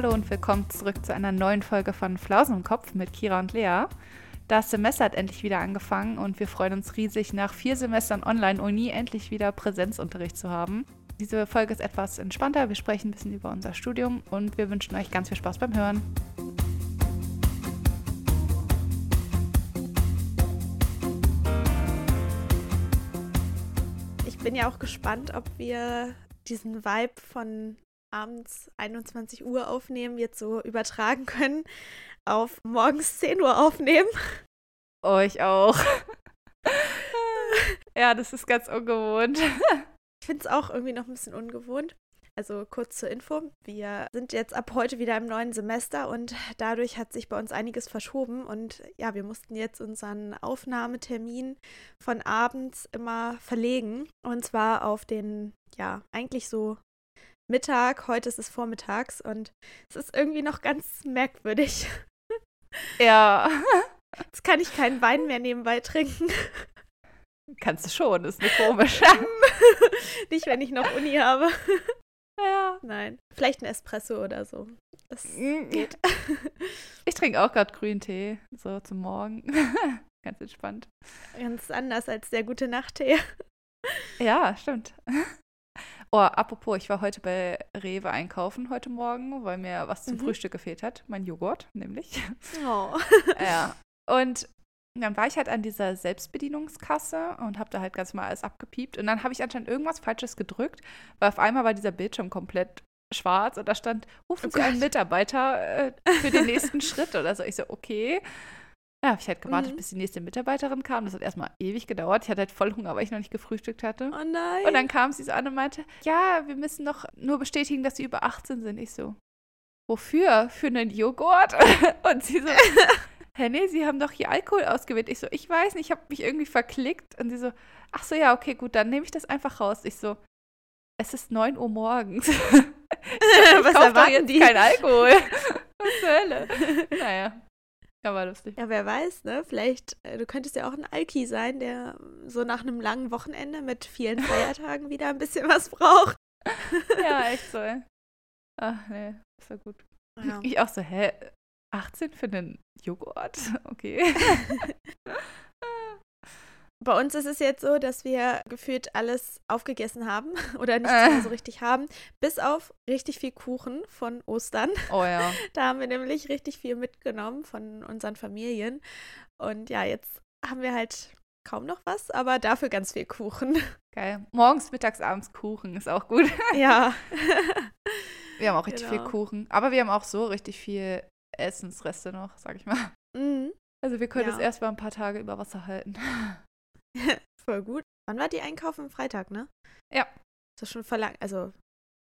Hallo und willkommen zurück zu einer neuen Folge von Flausen im Kopf mit Kira und Lea. Das Semester hat endlich wieder angefangen und wir freuen uns riesig, nach vier Semestern Online-Uni endlich wieder Präsenzunterricht zu haben. Diese Folge ist etwas entspannter. Wir sprechen ein bisschen über unser Studium und wir wünschen euch ganz viel Spaß beim Hören. Ich bin ja auch gespannt, ob wir diesen Vibe von abends 21 Uhr aufnehmen, jetzt so übertragen können, auf morgens 10 Uhr aufnehmen. Euch auch. ja, das ist ganz ungewohnt. Ich finde es auch irgendwie noch ein bisschen ungewohnt. Also kurz zur Info, wir sind jetzt ab heute wieder im neuen Semester und dadurch hat sich bei uns einiges verschoben und ja, wir mussten jetzt unseren Aufnahmetermin von abends immer verlegen und zwar auf den, ja, eigentlich so Mittag, heute ist es vormittags und es ist irgendwie noch ganz merkwürdig. Ja. Jetzt kann ich keinen Wein mehr nebenbei trinken. Kannst du schon, ist nur komisch. Nicht, wenn ich noch Uni habe. Ja. Nein. Vielleicht ein Espresso oder so. Das Mm. geht. Ich trinke auch gerade grünen Tee, so zum Morgen. Ganz entspannt. Ganz anders als der gute Nachttee. Ja, stimmt. Oh, apropos, ich war heute bei Rewe einkaufen heute Morgen, weil mir was zum Mhm. Frühstück gefehlt hat. Mein Joghurt, nämlich. Oh. ja. Und dann war ich halt an dieser Selbstbedienungskasse und habe da halt ganz mal alles abgepiept. Und dann habe ich anscheinend irgendwas Falsches gedrückt, weil auf einmal war dieser Bildschirm komplett schwarz und da stand, rufen Oh Sie einen Gott. Mitarbeiter äh, für den nächsten Schritt oder so. Ich so, okay. Ja, ich halt gewartet, Mhm. bis die nächste Mitarbeiterin kam. Das hat erstmal ewig gedauert. Ich hatte halt voll Hunger, weil ich noch nicht gefrühstückt hatte. Oh nein. Und dann kam sie so an und meinte, ja, wir müssen noch nur bestätigen, dass sie über 18 sind. Ich so, wofür? Für einen Joghurt? Und sie so, hä, nee, sie haben doch hier Alkohol ausgewählt. Ich so, ich weiß nicht, ich habe mich irgendwie verklickt. Und sie so, ach so, ja, okay, gut, dann nehme ich das einfach raus. Ich so, es ist 9 Uhr morgens. ich Was kauf doch erwarten jetzt die? kein Alkohol. Was zur Hölle? Naja, ja, war lustig. Ja, wer weiß, ne? Vielleicht, äh, du könntest ja auch ein Alki sein, der so nach einem langen Wochenende mit vielen Feiertagen wieder ein bisschen was braucht. Ja, echt so, ey. Ach, nee, ist ja gut. Ja. Ich auch so, hä? 18 für einen Joghurt? Okay. Bei uns ist es jetzt so, dass wir gefühlt alles aufgegessen haben oder nicht Äh. mehr so richtig haben, bis auf richtig viel Kuchen von Ostern. Oh ja. Da haben wir nämlich richtig viel mitgenommen von unseren Familien. Und ja, jetzt haben wir halt kaum noch was, aber dafür ganz viel Kuchen. Geil. Morgens, mittags, abends Kuchen ist auch gut. ja. Wir haben auch richtig viel Genau. Kuchen. Aber wir haben auch so richtig viel Essensreste noch, sag ich mal. Mhm. Also wir können Ja. es erst mal ein paar Tage über Wasser halten. Voll gut. Wann war die einkaufen? Freitag, ne? Ja. Das ist schon verlangt. Also,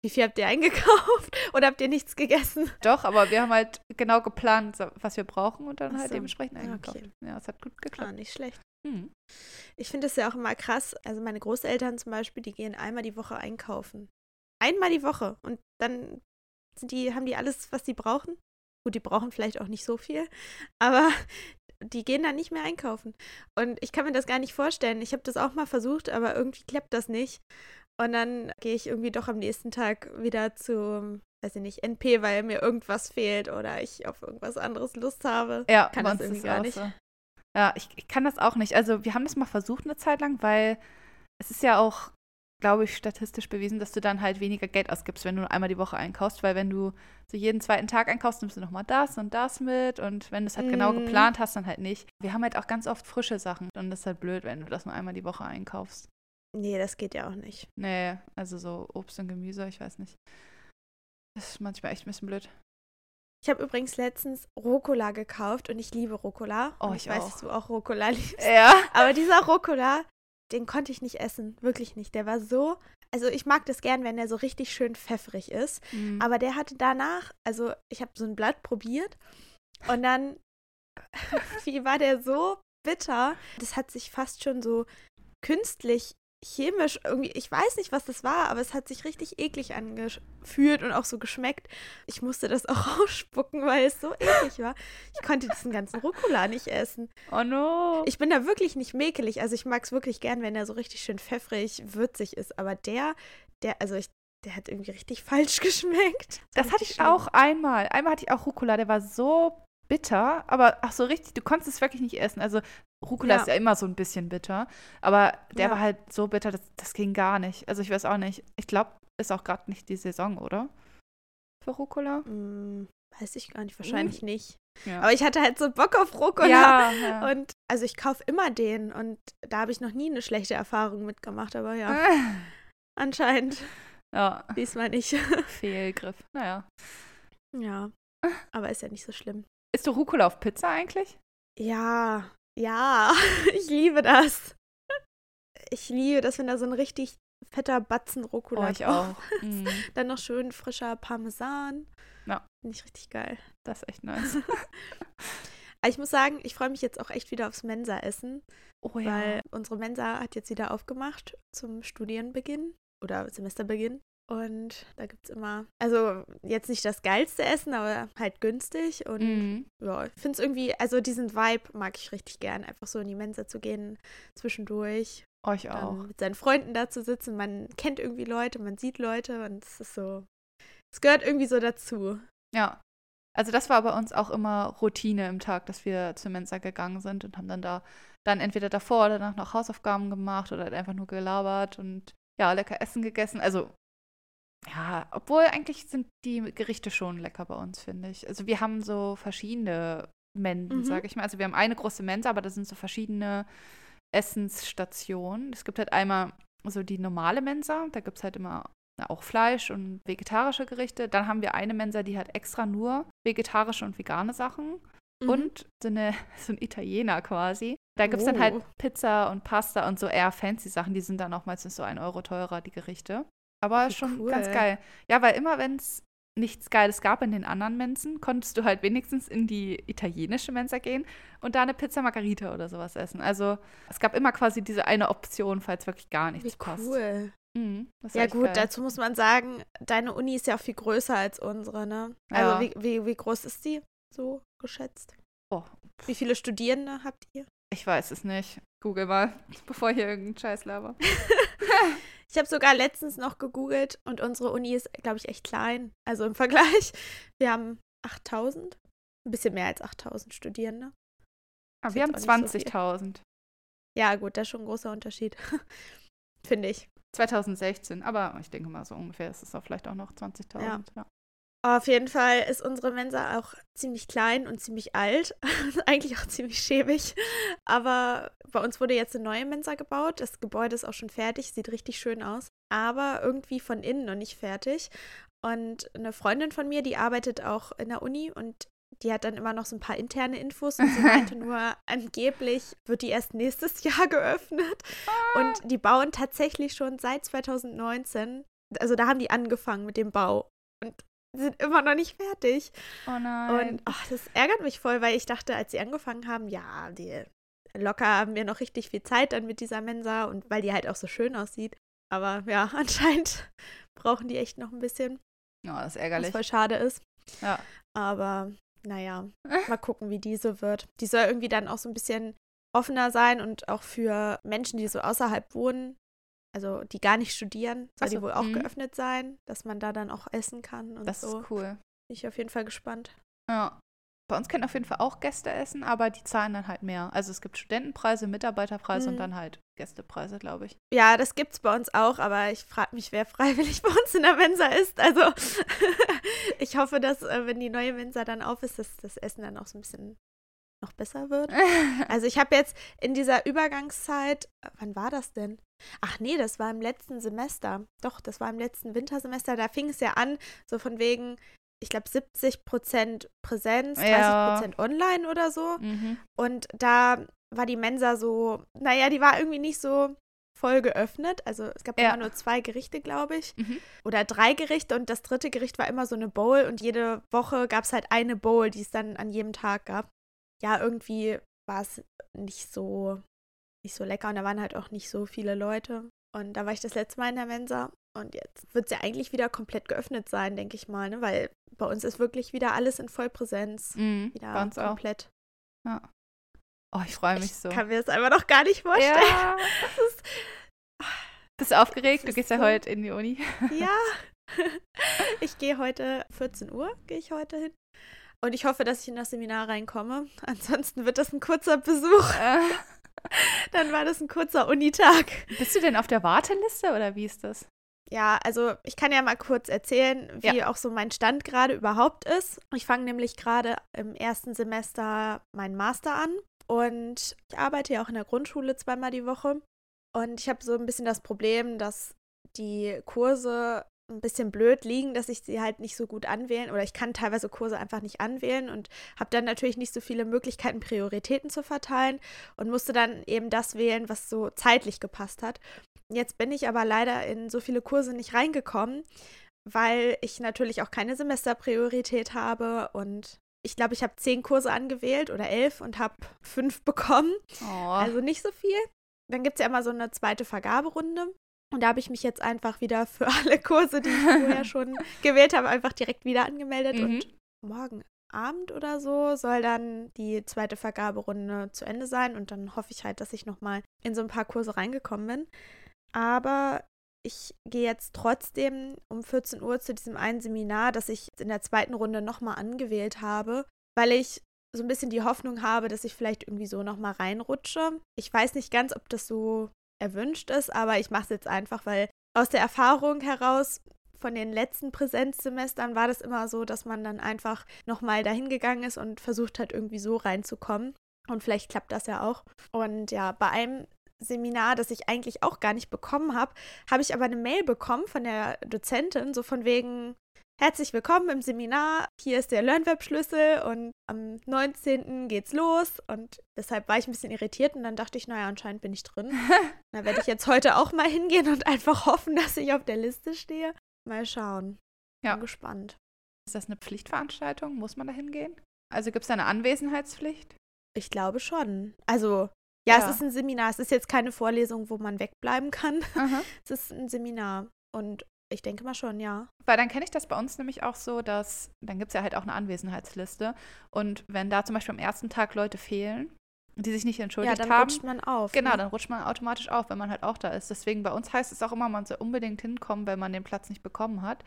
wie viel habt ihr eingekauft? Oder habt ihr nichts gegessen? Doch, aber wir haben halt genau geplant, was wir brauchen und dann Ach halt so. dementsprechend Ah, eingekauft. okay. Ja, es hat gut Ah, geklappt. nicht schlecht. Hm. Ich finde es ja auch immer krass. Also, meine Großeltern zum Beispiel, die gehen einmal die Woche einkaufen. Einmal die Woche. Und dann sind die, haben die alles, was die brauchen. Gut, die brauchen vielleicht auch nicht so viel. Aber die gehen dann nicht mehr einkaufen. Und ich kann mir das gar nicht vorstellen. Ich habe das auch mal versucht, aber irgendwie klappt das nicht. Und dann gehe ich irgendwie doch am nächsten Tag wieder zu, weiß ich nicht, NP, weil mir irgendwas fehlt oder ich auf irgendwas anderes Lust habe. Ja, Kann das irgendwie gar auch nicht. So. Ja, ich, ich kann das auch nicht. Also wir haben das mal versucht eine Zeit lang, weil es ist ja auch, glaube ich, statistisch bewiesen, dass du dann halt weniger Geld ausgibst, wenn du nur einmal die Woche einkaufst, weil wenn du so jeden zweiten Tag einkaufst, nimmst du nochmal das und das mit und wenn du es halt genau Mhm. geplant hast, dann halt nicht. Wir haben halt auch ganz oft frische Sachen und das ist halt blöd, wenn du das nur einmal die Woche einkaufst. Nee, das geht ja auch nicht. Nee, also so Obst und Gemüse, ich weiß nicht. Das ist manchmal echt ein bisschen blöd. Ich habe übrigens letztens Rucola gekauft und ich liebe Rucola. Oh, ich ich weiß, auch. dass du auch Rucola liebst. Ja. Aber dieser Rucola, den konnte ich nicht essen. Wirklich nicht. Der war so. Also ich mag das gern, wenn der so richtig schön pfeffrig ist. Mhm. Aber der hatte danach, also ich habe so ein Blatt probiert und dann, wie war der so bitter? Das hat sich fast schon so künstlich chemisch irgendwie, ich weiß nicht, was das war, aber es hat sich richtig eklig angefühlt und auch so geschmeckt. Ich musste das auch ausspucken, weil es so eklig war. Ich konnte diesen ganzen Rucola nicht essen. oh no. Ich bin da wirklich nicht mäkelig. Also ich mag es wirklich gern, wenn er so richtig schön pfeffrig, würzig ist. Aber der, der, also ich, der hat irgendwie richtig falsch geschmeckt. Das hatte ich auch einmal. Einmal hatte ich auch Rucola, der war so bitter, aber ach so richtig, du konntest es wirklich nicht essen. Also Rucola Ja. ist ja immer so ein bisschen bitter, aber der Ja. war halt so bitter, das, das ging gar nicht. Also ich weiß auch nicht. Ich glaube, ist auch gerade nicht die Saison, oder? Für Rucola? Hm, weiß ich gar nicht, wahrscheinlich nicht. Ja. Aber ich hatte halt so Bock auf Rucola. ja, ja. Und also ich kaufe immer den und da habe ich noch nie eine schlechte Erfahrung mitgemacht, aber ja, anscheinend ja, diesmal nicht. Fehlgriff. Naja. ja, aber ist ja nicht so schlimm. Isst du Rucola auf Pizza eigentlich? Ja, ja, ich liebe das. Ich liebe das, wenn da so ein richtig fetter Batzen Rucola Oh, ich auch. ist. Mm, Dann noch schön frischer Parmesan. Ja. Finde ich richtig geil. das ist echt nice. Ich muss sagen, ich freue mich jetzt auch echt wieder aufs Mensa-Essen, Oh weil unsere Mensa hat jetzt wieder aufgemacht zum Studienbeginn oder Semesterbeginn. Und da gibt es immer, also jetzt nicht das geilste Essen, aber halt günstig. Und Mhm. ja, ich finde es irgendwie, also diesen Vibe mag ich richtig gern, einfach so in die Mensa zu gehen, zwischendurch, Euch dann auch. mit seinen Freunden da zu sitzen. Man kennt irgendwie Leute, man sieht Leute und es ist so, es gehört irgendwie so dazu. Ja. Also das war bei uns auch immer Routine im Tag, dass wir zur Mensa gegangen sind und haben dann da dann entweder davor oder danach noch Hausaufgaben gemacht oder halt einfach nur gelabert und ja, lecker Essen gegessen. Also ja, obwohl eigentlich sind die Gerichte schon lecker bei uns, finde ich. Also wir haben so verschiedene Mensen, Mhm. sage ich mal. Also wir haben eine große Mensa, aber da sind so verschiedene Essensstationen. Es gibt halt einmal so die normale Mensa, da gibt es halt immer auch Fleisch und vegetarische Gerichte. Dann haben wir eine Mensa, die hat extra nur vegetarische und vegane Sachen. Mhm. Und so, eine, so ein Italiener quasi. Da gibt es dann halt Oh. Pizza und Pasta und so eher fancy Sachen. Die sind dann auch meistens so ein Euro teurer, die Gerichte. Aber Wie schon cool. ganz geil. Ja, weil immer, wenn es nichts Geiles gab in den anderen Mensen, konntest du halt wenigstens in die italienische Mensa gehen und da eine Pizza Margarita oder sowas essen. Also es gab immer quasi diese eine Option, falls wirklich gar nichts Wie passt. cool. Mhm, Ja gut, geil. dazu muss man sagen, deine Uni ist ja auch viel größer als unsere, ne? Ja. Also wie, wie, wie groß ist die so geschätzt? Oh, Wie viele Studierende habt ihr? ich weiß es nicht. Google mal, bevor ich hier irgendeinen Scheiß laber. Ich habe sogar letztens noch gegoogelt und unsere Uni ist, glaube ich, echt klein. Also im Vergleich. Wir haben 8000, ein bisschen mehr als 8000 Studierende. Aber wir haben jetzt auch nicht so viel. 20.000. Ja, gut, das ist schon ein großer Unterschied. Finde ich. 2016, aber ich denke mal so ungefähr ist es auch vielleicht auch noch 20.000. Ja. Ja. Auf jeden Fall ist unsere Mensa auch ziemlich klein und ziemlich alt. Eigentlich auch ziemlich schäbig. Aber bei uns wurde jetzt eine neue Mensa gebaut. Das Gebäude ist auch schon fertig, sieht richtig schön aus. Aber irgendwie von innen noch nicht fertig. Und eine Freundin von mir, die arbeitet auch in der Uni und die hat dann immer noch so ein paar interne Infos und sie meinte nur, angeblich wird die erst nächstes Jahr geöffnet. Und die bauen tatsächlich schon seit 2019. Also da haben die angefangen mit dem Bau. Und sind immer noch nicht fertig. Oh nein. Und ach, das ärgert mich voll, weil ich dachte, als sie angefangen haben, ja, die locker haben wir noch richtig viel Zeit dann mit dieser Mensa und weil die halt auch so schön aussieht. Aber ja, anscheinend brauchen die echt noch ein bisschen, oh, das ist was ärgerlich. voll schade ist. Ja. Aber naja, mal gucken, wie diese wird. Die soll irgendwie dann auch so ein bisschen offener sein und auch für Menschen, die so außerhalb wohnen, also die gar nicht studieren, soll so, die wohl auch mhm. geöffnet sein, dass man da dann auch essen kann und Das so. ist cool. Bin ich auf jeden Fall gespannt. Ja. Bei uns können auf jeden Fall auch Gäste essen, aber die zahlen dann halt mehr. Also es gibt Studentenpreise, Mitarbeiterpreise und Mhm. dann halt Gästepreise, glaube ich. Ja, das gibt's bei uns auch, aber ich frage mich, wer freiwillig bei uns in der Mensa ist. Also ich hoffe, dass, äh, wenn die neue Mensa dann auf ist, dass das Essen dann auch so ein bisschen noch besser wird. Also ich habe jetzt in dieser Übergangszeit, äh, wann war das denn? Ach nee, das war im letzten Semester. Doch, das war im letzten Wintersemester. Da fing es ja an, so von wegen, ich glaube 70 Prozent Präsenz, 30 Ja. Prozent online oder so. mhm. Und da war die Mensa so, naja, die war irgendwie nicht so voll geöffnet. Also es gab Ja. immer nur zwei Gerichte, glaube ich. Mhm. Oder drei Gerichte und das dritte Gericht war immer so eine Bowl und jede Woche gab es halt eine Bowl, die es dann an jedem Tag gab. Ja, irgendwie war es nicht so, nicht so lecker und da waren halt auch nicht so viele Leute. Und da war ich das letzte Mal in der Mensa und jetzt wird sie ja eigentlich wieder komplett geöffnet sein, denke ich mal, ne? weil bei uns ist wirklich wieder alles in Vollpräsenz. Mhm. Wieder Bei uns auch. komplett. Ja. Oh, ich freue mich Ich so. kann mir das einfach noch gar nicht vorstellen. Ja. Das ist, Bist du aufgeregt? Du gehst ja so- heute in die Uni. ja, ich gehe heute, 14 Uhr gehe ich heute hin. Und ich hoffe, dass ich in das Seminar reinkomme. Ansonsten wird das ein kurzer Besuch. Äh, Dann war das ein kurzer Unitag. bist du denn auf der Warteliste oder wie ist das? Ja, also ich kann ja mal kurz erzählen, wie auch so mein Stand gerade überhaupt ist. Ich fange nämlich gerade im ersten Semester meinen Master an und ich arbeite ja auch in der Grundschule zweimal die Woche. Und ich habe so ein bisschen das Problem, dass die Kurse ein bisschen blöd liegen, dass ich sie halt nicht so gut anwählen oder ich kann teilweise Kurse einfach nicht anwählen und habe dann natürlich nicht so viele Möglichkeiten, Prioritäten zu verteilen und musste dann eben das wählen, was so zeitlich gepasst hat. Jetzt bin ich aber leider in so viele Kurse nicht reingekommen, weil ich natürlich auch keine Semesterpriorität habe und ich glaube, ich habe zehn Kurse angewählt oder elf und habe fünf bekommen. Oh. Also nicht so viel. Dann gibt es ja immer so eine zweite Vergaberunde. Und da habe ich mich jetzt einfach wieder für alle Kurse, die ich vorher schon gewählt habe, einfach direkt wieder angemeldet. Mhm. Und morgen Abend oder so soll dann die zweite Vergaberunde zu Ende sein. Und dann hoffe ich halt, dass ich nochmal in so ein paar Kurse reingekommen bin. Aber ich gehe jetzt trotzdem um 14 Uhr zu diesem einen Seminar, das ich in der zweiten Runde nochmal angewählt habe, weil ich so ein bisschen die Hoffnung habe, dass ich vielleicht irgendwie so nochmal reinrutsche. Ich weiß nicht ganz, ob das so erwünscht ist, aber ich mache es jetzt einfach, weil aus der Erfahrung heraus von den letzten Präsenzsemestern war das immer so, dass man dann einfach nochmal dahin gegangen ist und versucht hat, irgendwie so reinzukommen. Und vielleicht klappt das ja auch. Und ja, bei einem Seminar, das ich eigentlich auch gar nicht bekommen habe, habe ich aber eine Mail bekommen von der Dozentin, so von wegen, herzlich willkommen im Seminar, hier ist der LearnWeb-Schlüssel und am 19. geht's los. Und deshalb war ich ein bisschen irritiert und dann dachte ich, naja, anscheinend bin ich drin. Da werde ich jetzt heute auch mal hingehen und einfach hoffen, dass ich auf der Liste stehe. Mal schauen. Ja. Bin gespannt. Ist das eine Pflichtveranstaltung? Muss man da hingehen? Also gibt es da eine Anwesenheitspflicht? Ich glaube schon. Also, ja, Ja. es ist ein Seminar. Es ist jetzt keine Vorlesung, wo man wegbleiben kann. Aha. Es ist ein Seminar. Und ich denke mal schon, ja. Weil dann kenne ich das bei uns nämlich auch so, dass dann gibt es ja halt auch eine Anwesenheitsliste. Und wenn da zum Beispiel am ersten Tag Leute fehlen, die sich nicht Ja, entschuldigt dann haben, rutscht man auf. genau, ne? dann rutscht man automatisch auf, wenn man halt auch da ist. Deswegen bei uns heißt es auch immer, man soll unbedingt hinkommen, wenn man den Platz nicht bekommen hat.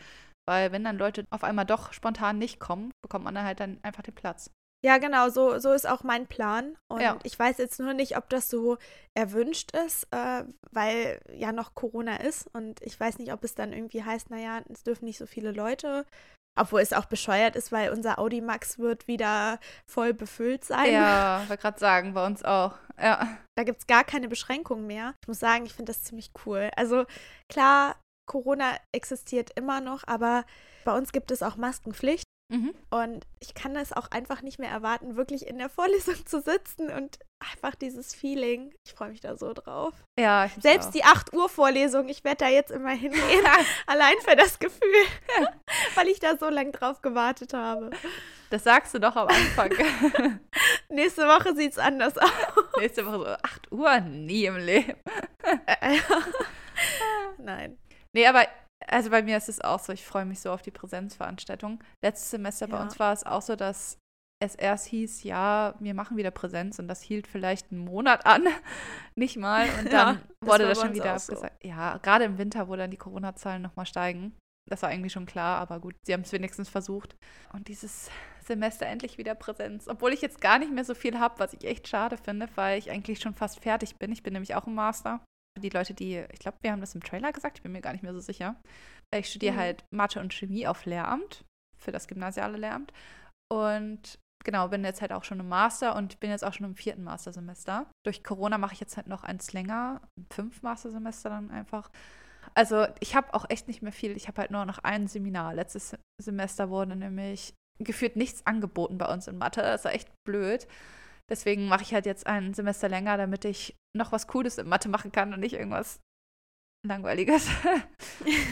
Weil wenn dann Leute auf einmal doch spontan nicht kommen, bekommt man dann halt dann einfach den Platz. Ja, genau, so, so ist auch mein Plan. Und Ja. ich weiß jetzt nur nicht, ob das so erwünscht ist, äh, weil ja noch Corona ist. Und ich weiß nicht, ob es dann irgendwie heißt, naja, es dürfen nicht so viele Leute. Obwohl es auch bescheuert ist, weil unser Audi Max wird wieder voll befüllt sein. Ja, wollte gerade sagen, bei uns auch. Ja. Da gibt es gar keine Beschränkungen mehr. Ich muss sagen, ich finde das ziemlich cool. Also klar, Corona existiert immer noch, aber bei uns gibt es auch Maskenpflicht. Mhm. Und ich kann es auch einfach nicht mehr erwarten, wirklich in der Vorlesung zu sitzen und einfach dieses Feeling. Ich freue mich da so drauf. Ja, ich Selbst auch. die 8 Uhr Vorlesung, ich werde da jetzt immer hingehen, allein für das Gefühl, weil ich da so lange drauf gewartet habe. Das sagst du doch am Anfang. Nächste Woche sieht es anders aus. Nächste Woche so 8 Uhr, nie im Leben. Nein. Nee, aber also bei mir ist es auch so, ich freue mich so auf die Präsenzveranstaltung. Letztes Semester bei Ja. uns war es auch so, dass es erst hieß, ja, wir machen wieder Präsenz und das hielt vielleicht einen Monat an, nicht mal. Und Ja, dann das wurde das bei schon wieder auch so. abgesagt. Ja, gerade im Winter, wo dann die Corona-Zahlen nochmal steigen. Das war eigentlich schon klar, aber gut, sie haben es wenigstens versucht. Und dieses Semester endlich wieder Präsenz. Obwohl ich jetzt gar nicht mehr so viel habe, was ich echt schade finde, weil ich eigentlich schon fast fertig bin. Ich bin nämlich auch im Master. Die Leute, die, ich glaube, wir haben das im Trailer gesagt, ich bin mir gar nicht mehr so sicher. Ich studiere Mhm. halt Mathe und Chemie auf Lehramt, für das gymnasiale Lehramt. Und genau, bin jetzt halt auch schon im Master und bin jetzt auch schon im vierten Mastersemester. Durch Corona mache ich jetzt halt noch eins länger, fünf Mastersemester dann einfach. Also ich habe auch echt nicht mehr viel. Ich habe halt nur noch ein Seminar. Letztes Semester wurde nämlich geführt nichts angeboten bei uns in Mathe. Das war echt blöd. Deswegen mache ich halt jetzt ein Semester länger, damit ich noch was Cooles in Mathe machen kann und nicht irgendwas Langweiliges.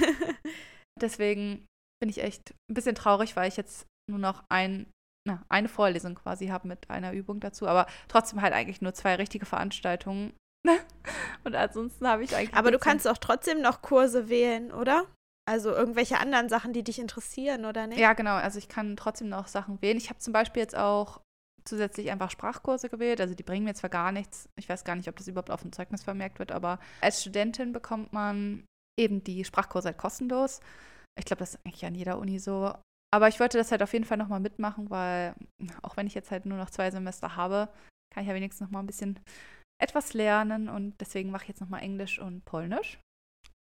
Deswegen bin ich echt ein bisschen traurig, weil ich jetzt nur noch ein, na, eine Vorlesung quasi habe mit einer Übung dazu, aber trotzdem halt eigentlich nur zwei richtige Veranstaltungen. Und ansonsten habe ich eigentlich. Aber du kannst auch trotzdem noch Kurse wählen, oder? Also irgendwelche anderen Sachen, die dich interessieren, oder nicht? Ja, genau. Also ich kann trotzdem noch Sachen wählen. Ich habe zum Beispiel jetzt auch zusätzlich einfach Sprachkurse gewählt. Also die bringen mir zwar gar nichts. Ich weiß gar nicht, ob das überhaupt auf dem Zeugnis vermerkt wird, aber als Studentin bekommt man eben die Sprachkurse halt kostenlos. Ich glaube, das ist eigentlich an jeder Uni so. Aber ich wollte das halt auf jeden Fall nochmal mitmachen, weil auch wenn ich jetzt halt nur noch zwei Semester habe, kann ich ja wenigstens nochmal ein bisschen etwas lernen und deswegen mache ich jetzt nochmal Englisch und Polnisch.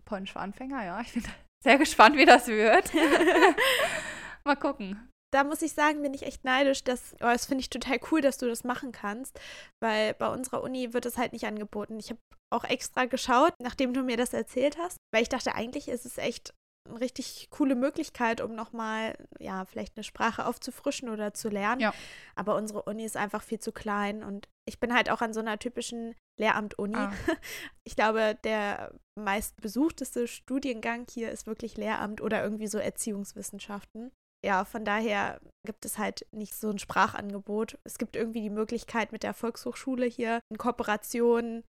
Polnisch für Anfänger, ja. Ich bin sehr gespannt, wie das wird. mal gucken da muss ich sagen, bin ich echt neidisch. Dass, oh, das finde ich total cool, dass du das machen kannst, weil bei unserer Uni wird es halt nicht angeboten. Ich habe auch extra geschaut, nachdem du mir das erzählt hast, weil ich dachte, eigentlich ist es echt eine richtig coole Möglichkeit, um nochmal, ja, vielleicht eine Sprache aufzufrischen oder zu lernen. Ja. Aber unsere Uni ist einfach viel zu klein und ich bin halt auch an so einer typischen Lehramt-Uni. Ah. Ich glaube, der meistbesuchteste Studiengang hier ist wirklich Lehramt oder irgendwie so Erziehungswissenschaften ja, von daher gibt es halt nicht so ein Sprachangebot. Es gibt irgendwie die Möglichkeit, mit der Volkshochschule hier in Kooperation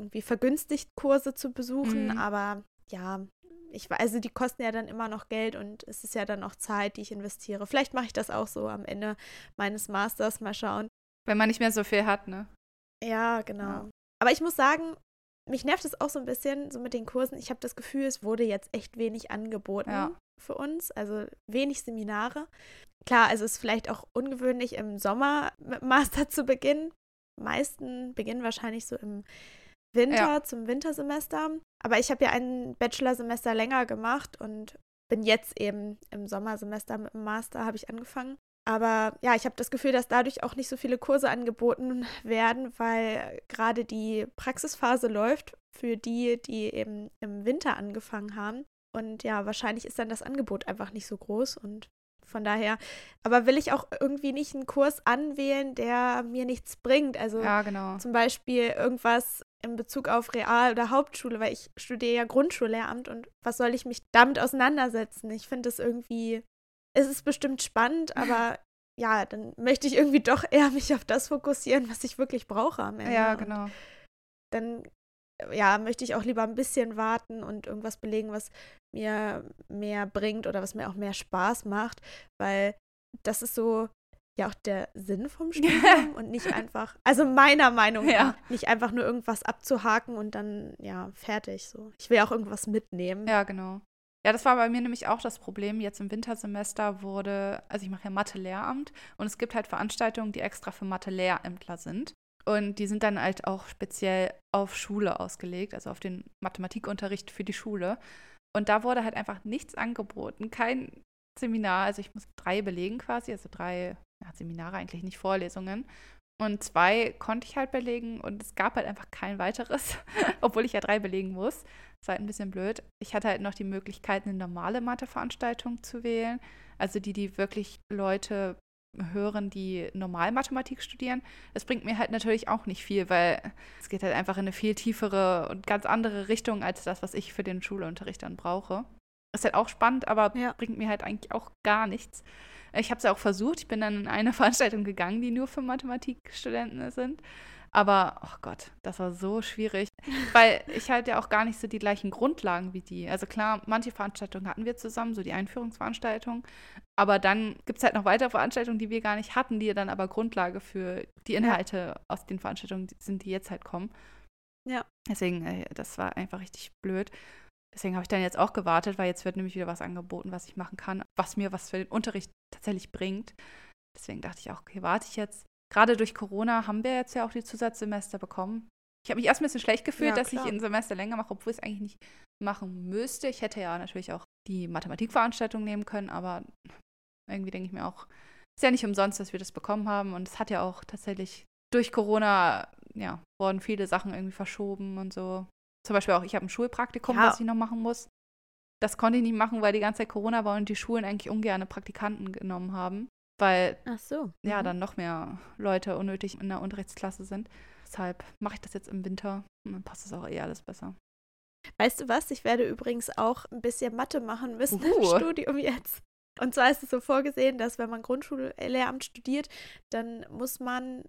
irgendwie vergünstigt Kurse zu besuchen, mhm. aber ja, ich weiß, also die kosten ja dann immer noch Geld und es ist ja dann auch Zeit, die ich investiere. Vielleicht mache ich das auch so am Ende meines Masters, mal schauen. Wenn man nicht mehr so viel hat, ne? Ja, genau. Ja. Aber ich muss sagen, mich nervt es auch so ein bisschen, so mit den Kursen. Ich habe das Gefühl, es wurde jetzt echt wenig angeboten. Ja für uns, also wenig Seminare. Klar, also es ist vielleicht auch ungewöhnlich im Sommer mit Master zu beginnen. meisten beginnen wahrscheinlich so im Winter, ja. zum Wintersemester. Aber ich habe ja ein Bachelorsemester länger gemacht und bin jetzt eben im Sommersemester mit dem Master, habe ich angefangen. Aber ja, ich habe das Gefühl, dass dadurch auch nicht so viele Kurse angeboten werden, weil gerade die Praxisphase läuft für die, die eben im Winter angefangen haben. Und ja, wahrscheinlich ist dann das Angebot einfach nicht so groß und von daher, aber will ich auch irgendwie nicht einen Kurs anwählen, der mir nichts bringt. Also ja, genau. zum Beispiel irgendwas in Bezug auf Real- oder Hauptschule, weil ich studiere ja Grundschullehramt und was soll ich mich damit auseinandersetzen? Ich finde es irgendwie, es ist bestimmt spannend, aber ja, dann möchte ich irgendwie doch eher mich auf das fokussieren, was ich wirklich brauche am Ende. Ja, genau. Dann ja, möchte ich auch lieber ein bisschen warten und irgendwas belegen, was mir mehr bringt oder was mir auch mehr Spaß macht, weil das ist so ja auch der Sinn vom Studium und nicht einfach, also meiner Meinung nach, ja. nicht einfach nur irgendwas abzuhaken und dann ja fertig so. Ich will auch irgendwas mitnehmen. Ja, genau. Ja, das war bei mir nämlich auch das Problem. Jetzt im Wintersemester wurde, also ich mache ja Mathe-Lehramt und es gibt halt Veranstaltungen, die extra für Mathe-Lehrämtler sind. Und die sind dann halt auch speziell auf Schule ausgelegt, also auf den Mathematikunterricht für die Schule. Und da wurde halt einfach nichts angeboten, kein Seminar. Also ich muss drei belegen quasi, also drei ja, Seminare eigentlich nicht Vorlesungen. Und zwei konnte ich halt belegen und es gab halt einfach kein weiteres, obwohl ich ja drei belegen muss. Das war halt ein bisschen blöd. Ich hatte halt noch die Möglichkeit, eine normale Matheveranstaltung zu wählen. Also die, die wirklich Leute hören, die normal Mathematik studieren. Das bringt mir halt natürlich auch nicht viel, weil es geht halt einfach in eine viel tiefere und ganz andere Richtung als das, was ich für den Schulunterricht dann brauche. Ist halt auch spannend, aber ja. bringt mir halt eigentlich auch gar nichts. Ich habe es ja auch versucht. Ich bin dann in eine Veranstaltung gegangen, die nur für Mathematikstudenten sind. Aber, oh Gott, das war so schwierig, weil ich halt ja auch gar nicht so die gleichen Grundlagen wie die. Also klar, manche Veranstaltungen hatten wir zusammen, so die Einführungsveranstaltung. Aber dann gibt es halt noch weitere Veranstaltungen, die wir gar nicht hatten, die dann aber Grundlage für die Inhalte ja. aus den Veranstaltungen sind, die jetzt halt kommen. Ja. Deswegen, äh, das war einfach richtig blöd. Deswegen habe ich dann jetzt auch gewartet, weil jetzt wird nämlich wieder was angeboten, was ich machen kann, was mir was für den Unterricht tatsächlich bringt. Deswegen dachte ich auch, okay, warte ich jetzt gerade durch Corona haben wir jetzt ja auch die Zusatzsemester bekommen. Ich habe mich erst ein bisschen schlecht gefühlt, ja, dass ich ein Semester länger mache, obwohl ich es eigentlich nicht machen müsste. Ich hätte ja natürlich auch die Mathematikveranstaltung nehmen können, aber irgendwie denke ich mir auch, ist ja nicht umsonst, dass wir das bekommen haben. Und es hat ja auch tatsächlich durch Corona, ja, wurden viele Sachen irgendwie verschoben und so. Zum Beispiel auch, ich habe ein Schulpraktikum, ja. was ich noch machen muss. Das konnte ich nicht machen, weil die ganze Zeit Corona war und die Schulen eigentlich ungern Praktikanten genommen haben weil so. Mhm. ja dann noch mehr Leute unnötig in der Unterrichtsklasse sind. Deshalb mache ich das jetzt im Winter und dann passt es auch eh alles besser. Weißt du was? Ich werde übrigens auch ein bisschen Mathe machen müssen uh. im Studium jetzt. Und zwar ist es so vorgesehen, dass wenn man Grundschullehramt studiert, dann muss man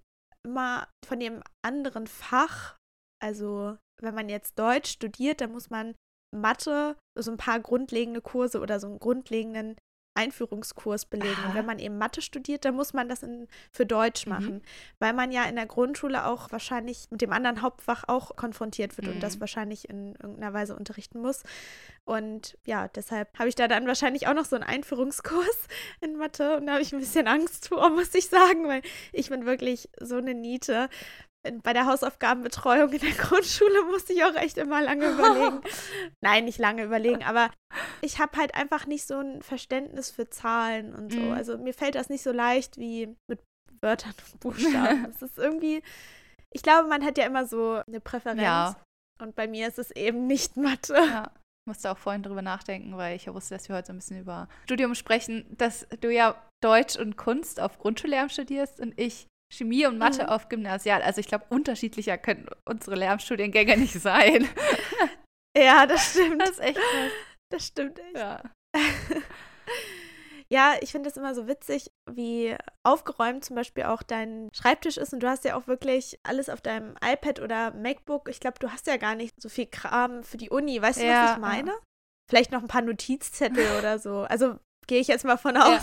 immer von dem anderen Fach, also wenn man jetzt Deutsch studiert, dann muss man Mathe, so ein paar grundlegende Kurse oder so einen grundlegenden Einführungskurs belegen. Und wenn man eben Mathe studiert, dann muss man das in, für Deutsch Mhm. machen, weil man ja in der Grundschule auch wahrscheinlich mit dem anderen Hauptfach auch konfrontiert wird und das Mhm. wahrscheinlich in irgendeiner Weise unterrichten muss. Und ja, deshalb habe ich da dann wahrscheinlich auch noch so einen Einführungskurs in Mathe und da habe ich ein bisschen Angst vor, muss ich sagen, weil ich bin wirklich so eine Niete. Bei der Hausaufgabenbetreuung in der Grundschule musste ich auch echt immer lange überlegen. Nein, nicht lange überlegen, aber ich habe halt einfach nicht so ein Verständnis für Zahlen und so. Mhm. Also mir fällt das nicht so leicht wie mit Wörtern und Buchstaben. Es ist irgendwie, ich glaube, man hat ja immer so eine Präferenz. Ja. Und bei mir ist es eben nicht Mathe. Ja. Musste auch vorhin drüber nachdenken, weil ich ja wusste, dass wir heute so ein bisschen über Studium sprechen, dass du ja Deutsch und Kunst auf Grundschullehramt studierst und ich Chemie und Mathe Mhm. auf Gymnasial. Also ich glaube, unterschiedlicher können unsere Lehramtsstudiengänge nicht sein. Ja, das stimmt. Das ist echt krass. Das stimmt echt. Ja. Ja, ich finde es immer so witzig, wie aufgeräumt zum Beispiel auch dein Schreibtisch ist. Und du hast ja auch wirklich alles auf deinem iPad oder MacBook. Ich glaube, du hast ja gar nicht so viel Kram für die Uni. Weißt du, Ja, was ich meine? Vielleicht noch ein paar Notizzettel oder so. Also gehe ich jetzt mal von aus.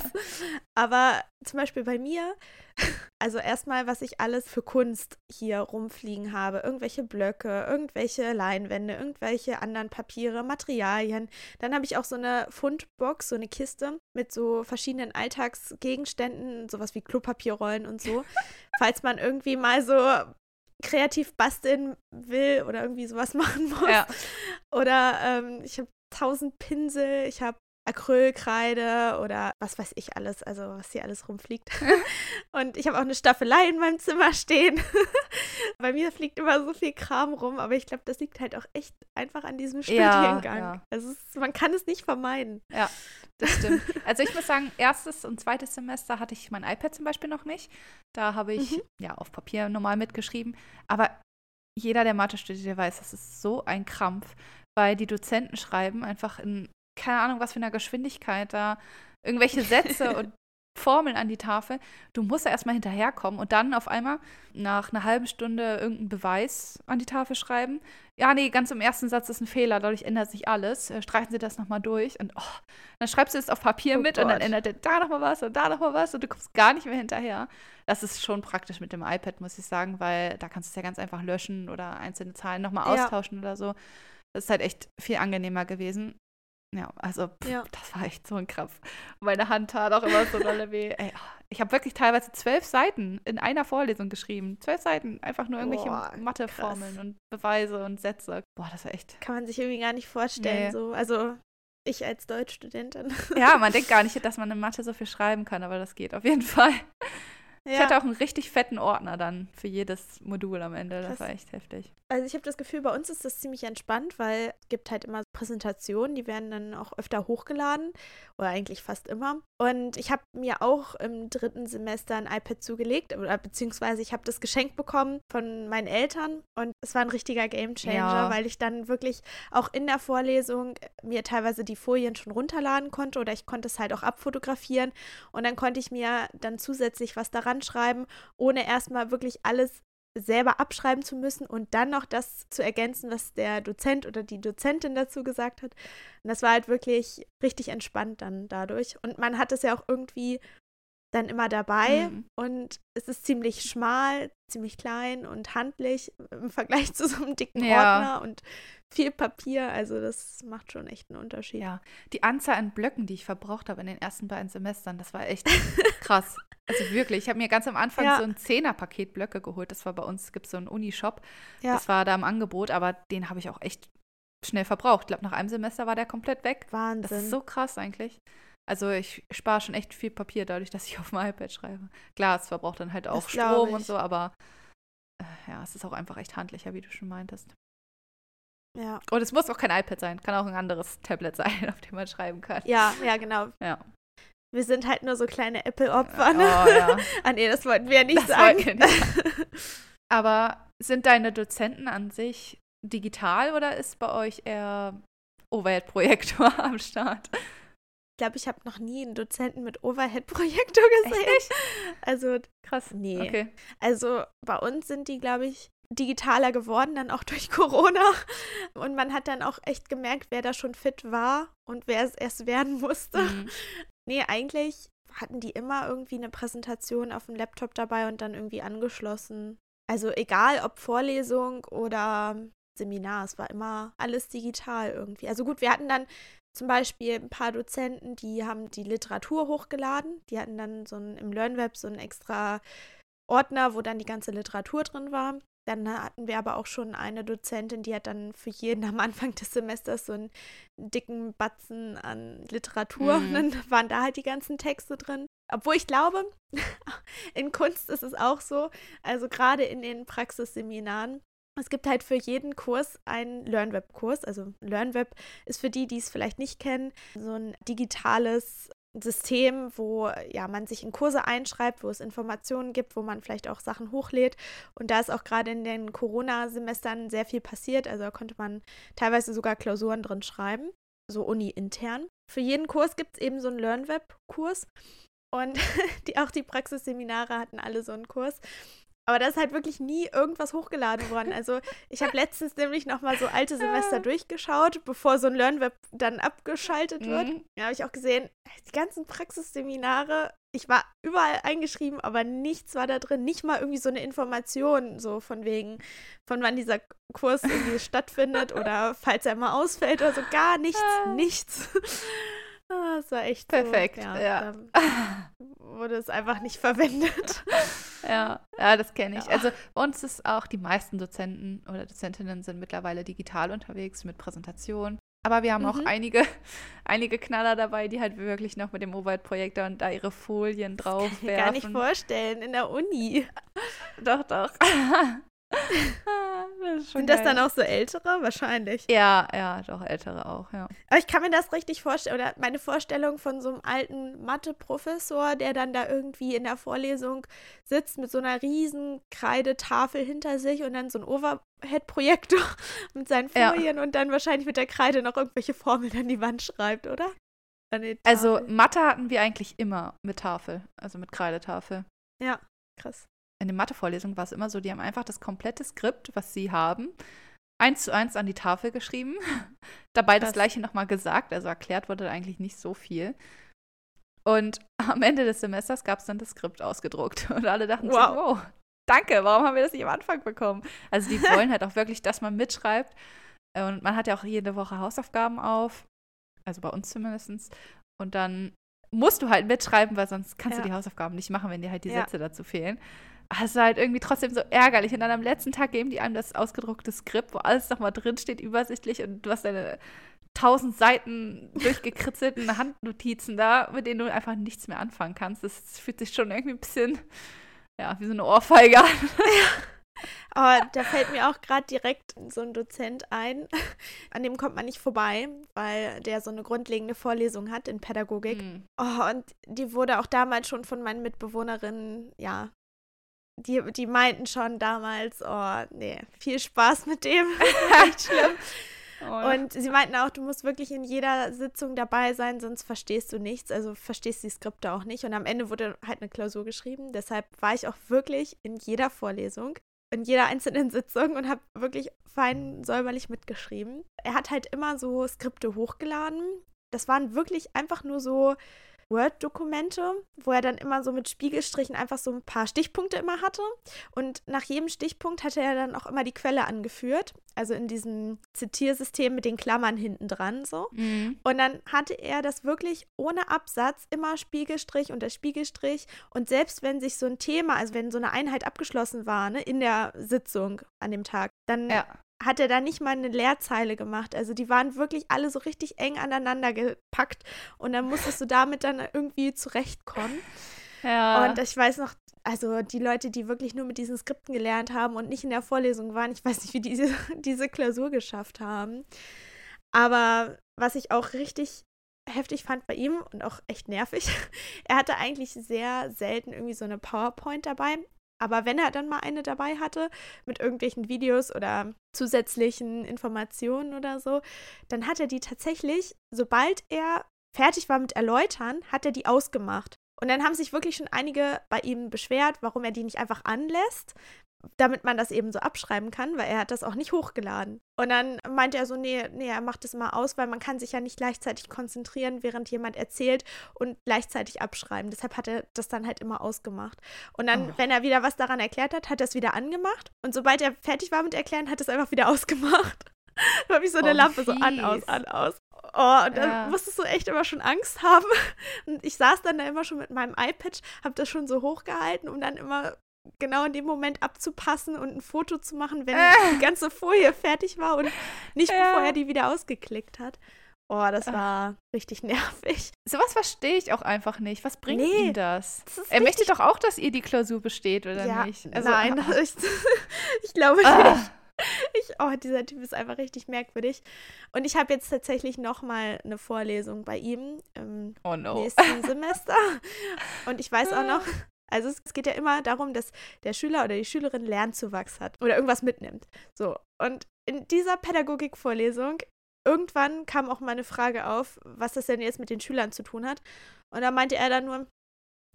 Aber zum Beispiel bei mir, also erstmal, was ich alles für Kunst hier rumfliegen habe. Irgendwelche Blöcke, irgendwelche Leinwände, irgendwelche anderen Papiere, Materialien. Dann habe ich auch so eine Fundbox, so eine Kiste mit so verschiedenen Alltagsgegenständen, sowas wie Klopapierrollen und so. Falls man irgendwie mal so kreativ basteln will oder irgendwie sowas machen muss. Ja. Oder ähm, ich habe tausend Pinsel, ich habe Acrylkreide oder was weiß ich alles, also was hier alles rumfliegt. und ich habe auch eine Staffelei in meinem Zimmer stehen. Bei mir fliegt immer so viel Kram rum, aber ich glaube, das liegt halt auch echt einfach an diesem Ja, Studiengang. ja. Also es ist, man kann es nicht vermeiden. Ja, das stimmt. Also ich muss sagen, erstes und zweites Semester hatte ich mein iPad zum Beispiel noch nicht. Da habe ich Mhm. ja auf Papier normal mitgeschrieben. Aber jeder, der Mathe studiert, der weiß, das ist so ein Krampf, weil die Dozenten schreiben einfach in keine Ahnung, was für einer Geschwindigkeit da irgendwelche Sätze und Formeln an die Tafel. Du musst da erstmal hinterherkommen und dann auf einmal nach einer halben Stunde irgendeinen Beweis an die Tafel schreiben. Ja, nee, ganz im ersten Satz ist ein Fehler, dadurch ändert sich alles. Äh, Streichen Sie das nochmal durch und oh, dann schreibst du es auf Papier Oh mit und dann Gott. ändert er da nochmal was und da nochmal was und du kommst gar nicht mehr hinterher. Das ist schon praktisch mit dem iPad, muss ich sagen, weil da kannst du es ja ganz einfach löschen oder einzelne Zahlen nochmal Ja. austauschen oder so. Das ist halt echt viel angenehmer gewesen. Ja, also pff, Ja. das war echt so ein Krampf. Meine Hand tat auch immer so dolle weh. Ey, ich habe wirklich teilweise zwölf Seiten in einer Vorlesung geschrieben. Zwölf Seiten, einfach nur irgendwelche Matheformeln und Beweise und Sätze. Boah, das war echt. Kann man sich irgendwie gar nicht vorstellen. Nee. So. Also ich als Deutschstudentin. Ja, man denkt gar nicht, dass man in Mathe so viel schreiben kann, aber das geht auf jeden Fall. Ich hatte auch einen richtig fetten Ordner dann für jedes Modul am Ende. Das Krass. war echt heftig. Also ich habe das Gefühl, bei uns ist das ziemlich entspannt, weil es gibt halt immer Präsentationen, die werden dann auch öfter hochgeladen oder eigentlich fast immer. Und ich habe mir auch im dritten Semester ein iPad zugelegt oder beziehungsweise ich habe das geschenkt bekommen von meinen Eltern und es war ein richtiger Gamechanger, Ja. weil ich dann wirklich auch in der Vorlesung mir teilweise die Folien schon runterladen konnte oder ich konnte es halt auch abfotografieren und dann konnte ich mir dann zusätzlich was daran schreiben, ohne erstmal wirklich alles selber abschreiben zu müssen und dann noch das zu ergänzen, was der Dozent oder die Dozentin dazu gesagt hat. Und das war halt wirklich richtig entspannt dann dadurch. Und man hat es ja auch irgendwie dann immer dabei Mhm. und es ist ziemlich schmal, ziemlich klein und handlich im Vergleich zu so einem dicken Ja. Ordner und viel Papier. Also das macht schon echt einen Unterschied. Ja, die Anzahl an Blöcken, die ich verbraucht habe in den ersten beiden Semestern, das war echt krass. Also wirklich, ich habe mir ganz am Anfang Ja. so ein Zehner-Paket Blöcke geholt. Das war bei uns, gibt es so einen Unishop. Ja. Das war da im Angebot, aber den habe ich auch echt schnell verbraucht. Ich glaube, nach einem Semester war der komplett weg. Wahnsinn. Das ist so krass eigentlich. Also ich spare schon echt viel Papier dadurch, dass ich auf dem iPad schreibe. Klar, es verbraucht dann halt auch Das Strom und so, aber äh, ja, es ist auch einfach echt handlicher, wie du schon meintest. ja. Und es muss auch kein iPad sein, kann auch ein anderes Tablet sein, auf dem man schreiben kann. ja, ja, genau. Ja. Wir sind halt nur so kleine Apple-Opfer. Oh, Ne? ja. ah nee, das wollten wir ja nicht Das sagen. nicht Aber sind deine Dozenten an sich digital oder ist bei euch eher Overhead-Projektor am Start? Ich glaube, ich habe noch nie einen Dozenten mit Overhead-Projektor gesehen. nicht? Also, Krass. Nee. Okay. also bei uns sind die, glaube ich, digitaler geworden, dann auch durch Corona. Und man hat dann auch echt gemerkt, wer da schon fit war und wer es erst werden musste. Mhm. Nee, eigentlich hatten die immer irgendwie eine Präsentation auf dem Laptop dabei und dann irgendwie angeschlossen. Also egal ob Vorlesung oder Seminar, es war immer alles digital irgendwie. Also gut, wir hatten dann zum Beispiel ein paar Dozenten, die haben die Literatur hochgeladen. Die hatten dann so ein, im LearnWeb so einen extra Ordner, wo dann die ganze Literatur drin war. Dann hatten wir aber auch schon eine Dozentin, die hat dann für jeden am Anfang des Semesters so einen dicken Batzen an Literatur. Mhm. Und dann waren da halt die ganzen Texte drin. Obwohl ich glaube, in Kunst ist es auch so, also gerade in den Praxisseminaren, es gibt halt für jeden Kurs einen LearnWeb-Kurs. Also LearnWeb ist für die, die es vielleicht nicht kennen, so ein digitales System, wo ja man sich in Kurse einschreibt, wo es Informationen gibt, wo man vielleicht auch Sachen hochlädt. Und da ist auch gerade in den Corona-Semestern sehr viel passiert. Also da konnte man teilweise sogar Klausuren drin schreiben, so uni-intern. Für jeden Kurs gibt es eben so einen LearnWeb-Kurs. Und die, auch die Praxisseminare hatten alle so einen Kurs. Aber da ist halt wirklich nie irgendwas hochgeladen worden. Also ich habe letztens nämlich nochmal so alte Semester durchgeschaut, bevor so ein LearnWeb dann abgeschaltet wird. Mhm. Da habe ich auch gesehen, die ganzen Praxisseminare, ich war überall eingeschrieben, aber nichts war da drin. Nicht mal irgendwie so eine Information, so von wegen, von wann dieser Kurs irgendwie stattfindet oder falls er mal ausfällt oder so. Gar nichts, ah. nichts. Ah, das war echt perfekt. So, ja, ja. wurde es einfach nicht verwendet. Ja, ja, das kenne ich. Ja. Also bei uns ist auch die meisten Dozenten oder Dozentinnen sind mittlerweile digital unterwegs mit Präsentation. Aber wir haben mhm. auch einige, einige Knaller dabei, die halt wirklich noch mit dem Mobile-Projektor und da ihre Folien drauf das kann ich gar nicht vorstellen, in der Uni. doch, doch. Das Sind das dann auch so ältere? Wahrscheinlich. Ja, ja, doch ältere auch, ja. Aber ich kann mir das richtig vorstellen, oder meine Vorstellung von so einem alten Mathe-Professor, der dann da irgendwie in der Vorlesung sitzt mit so einer riesen Kreidetafel hinter sich und dann so ein Overhead-Projektor mit seinen Folien ja. und dann wahrscheinlich mit der Kreide noch irgendwelche Formeln an die Wand schreibt, oder? Also Mathe hatten wir eigentlich immer mit Tafel, also mit Kreidetafel. Ja, krass in den Mathevorlesungen war es immer so, die haben einfach das komplette Skript, was sie haben, eins zu eins an die Tafel geschrieben. Dabei das, das gleiche nochmal gesagt, also erklärt wurde eigentlich nicht so viel. Und am Ende des Semesters gab es dann das Skript ausgedruckt. Und alle dachten wow. so, wow, danke, warum haben wir das nicht am Anfang bekommen? Also die wollen halt auch wirklich, dass man mitschreibt. Und man hat ja auch jede Woche Hausaufgaben auf. Also bei uns zumindest. Und dann musst du halt mitschreiben, weil sonst kannst ja. du die Hausaufgaben nicht machen, wenn dir halt die Sätze ja. dazu fehlen es war halt irgendwie trotzdem so ärgerlich. Und dann am letzten Tag geben die einem das ausgedruckte Skript, wo alles nochmal drinsteht, übersichtlich und du hast deine tausend Seiten durchgekritzelten Handnotizen da, mit denen du einfach nichts mehr anfangen kannst. Das fühlt sich schon irgendwie ein bisschen, ja, wie so eine Ohrfeige an. Aber da fällt mir auch gerade direkt so ein Dozent ein, an dem kommt man nicht vorbei, weil der so eine grundlegende Vorlesung hat in Pädagogik. Mhm. Oh, und die wurde auch damals schon von meinen Mitbewohnerinnen, ja, die, die meinten schon damals, oh, nee, viel Spaß mit dem. Echt schlimm. Oh. Und sie meinten auch, du musst wirklich in jeder Sitzung dabei sein, sonst verstehst du nichts. Also verstehst die Skripte auch nicht. Und am Ende wurde halt eine Klausur geschrieben. Deshalb war ich auch wirklich in jeder Vorlesung, in jeder einzelnen Sitzung und habe wirklich fein säuberlich mitgeschrieben. Er hat halt immer so Skripte hochgeladen. Das waren wirklich einfach nur so Word-Dokumente, wo er dann immer so mit Spiegelstrichen einfach so ein paar Stichpunkte immer hatte. Und nach jedem Stichpunkt hatte er dann auch immer die Quelle angeführt. Also in diesem Zitiersystem mit den Klammern hinten dran so. Mhm. Und dann hatte er das wirklich ohne Absatz immer Spiegelstrich unter Spiegelstrich. Und selbst wenn sich so ein Thema, also wenn so eine Einheit abgeschlossen war, ne, in der Sitzung an dem Tag, dann ja hat er da nicht mal eine Leerzeile gemacht. Also die waren wirklich alle so richtig eng aneinander gepackt und dann musstest du damit dann irgendwie zurechtkommen. Ja. Und ich weiß noch, also die Leute, die wirklich nur mit diesen Skripten gelernt haben und nicht in der Vorlesung waren, ich weiß nicht, wie diese, diese Klausur geschafft haben. Aber was ich auch richtig heftig fand bei ihm und auch echt nervig, er hatte eigentlich sehr selten irgendwie so eine PowerPoint dabei. Aber wenn er dann mal eine dabei hatte mit irgendwelchen Videos oder zusätzlichen Informationen oder so, dann hat er die tatsächlich, sobald er fertig war mit Erläutern, hat er die ausgemacht. Und dann haben sich wirklich schon einige bei ihm beschwert, warum er die nicht einfach anlässt, damit man das eben so abschreiben kann, weil er hat das auch nicht hochgeladen. Und dann meinte er so, nee, nee, er macht das mal aus, weil man kann sich ja nicht gleichzeitig konzentrieren, während jemand erzählt und gleichzeitig abschreiben. Deshalb hat er das dann halt immer ausgemacht. Und dann, oh. wenn er wieder was daran erklärt hat, hat er es wieder angemacht. Und sobald er fertig war mit Erklären, hat er es einfach wieder ausgemacht. da habe ich so eine oh, Lampe fies. so an, aus, an, aus. Oh, und dann ja. musstest du echt immer schon Angst haben. Und ich saß dann da immer schon mit meinem iPad, habe das schon so hochgehalten, um dann immer genau in dem Moment abzupassen und ein Foto zu machen, wenn äh. die ganze Folie fertig war und nicht ja. bevor er die wieder ausgeklickt hat. Oh, das war richtig nervig. Sowas verstehe ich auch einfach nicht. Was bringt nee, ihm das? das er möchte doch auch, dass ihr die Klausur besteht, oder ja, nicht? Also, nein, ah. ich, ich glaube ah. nicht. Ich, oh, dieser Typ ist einfach richtig merkwürdig. Und ich habe jetzt tatsächlich noch mal eine Vorlesung bei ihm im oh no. nächsten Semester. Und ich weiß auch noch, also es, geht ja immer darum, dass der Schüler oder die Schülerin Lernzuwachs hat oder irgendwas mitnimmt. So. Und in dieser Pädagogikvorlesung irgendwann kam auch mal eine Frage auf, was das denn jetzt mit den Schülern zu tun hat. Und da meinte er dann nur,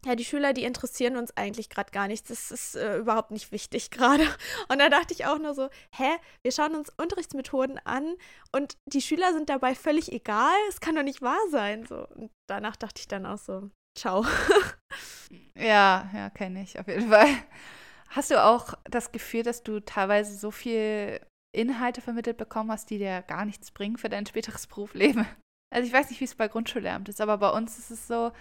ja, die Schüler, die interessieren uns eigentlich gerade gar nicht. Das ist äh, überhaupt nicht wichtig gerade. Und da dachte ich auch nur so, hä, wir schauen uns Unterrichtsmethoden an und die Schüler sind dabei völlig egal. Es kann doch nicht wahr sein. So. Und danach dachte ich dann auch so, ciao. ja, ja, kenne ich auf jeden Fall. Hast du auch das Gefühl, dass du teilweise so viel Inhalte vermittelt bekommen hast, die dir gar nichts bringen für dein späteres Berufsleben? Also ich weiß nicht, wie es bei Grundschullehramt ist, aber bei uns ist es so,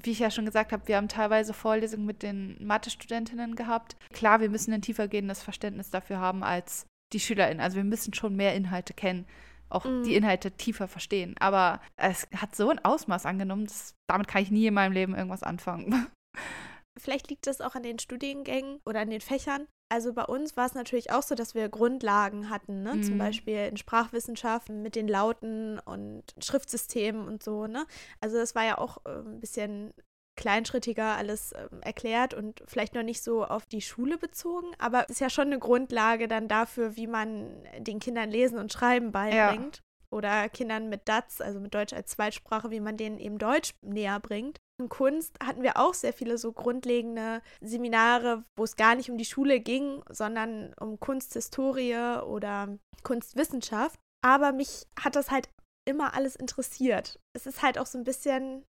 wie ich ja schon gesagt habe, wir haben teilweise Vorlesungen mit den Mathe-Studentinnen gehabt. Klar, wir müssen ein tiefergehendes Verständnis dafür haben als die SchülerInnen. Also wir müssen schon mehr Inhalte kennen, auch mhm. die Inhalte tiefer verstehen. Aber es hat so ein Ausmaß angenommen, dass, damit kann ich nie in meinem Leben irgendwas anfangen. Vielleicht liegt das auch an den Studiengängen oder an den Fächern. Also bei uns war es natürlich auch so, dass wir Grundlagen hatten, ne? Mhm. zum Beispiel in Sprachwissenschaften mit den Lauten und Schriftsystemen und so. Ne? Also das war ja auch äh, ein bisschen kleinschrittiger alles äh, erklärt und vielleicht noch nicht so auf die Schule bezogen, aber es ist ja schon eine Grundlage dann dafür, wie man den Kindern Lesen und Schreiben beibringt. Ja. Oder Kindern mit DATS, also mit Deutsch als Zweitsprache, wie man denen eben Deutsch näher bringt. In Kunst hatten wir auch sehr viele so grundlegende Seminare, wo es gar nicht um die Schule ging, sondern um Kunsthistorie oder Kunstwissenschaft. Aber mich hat das halt immer alles interessiert. Es ist halt auch so ein bisschen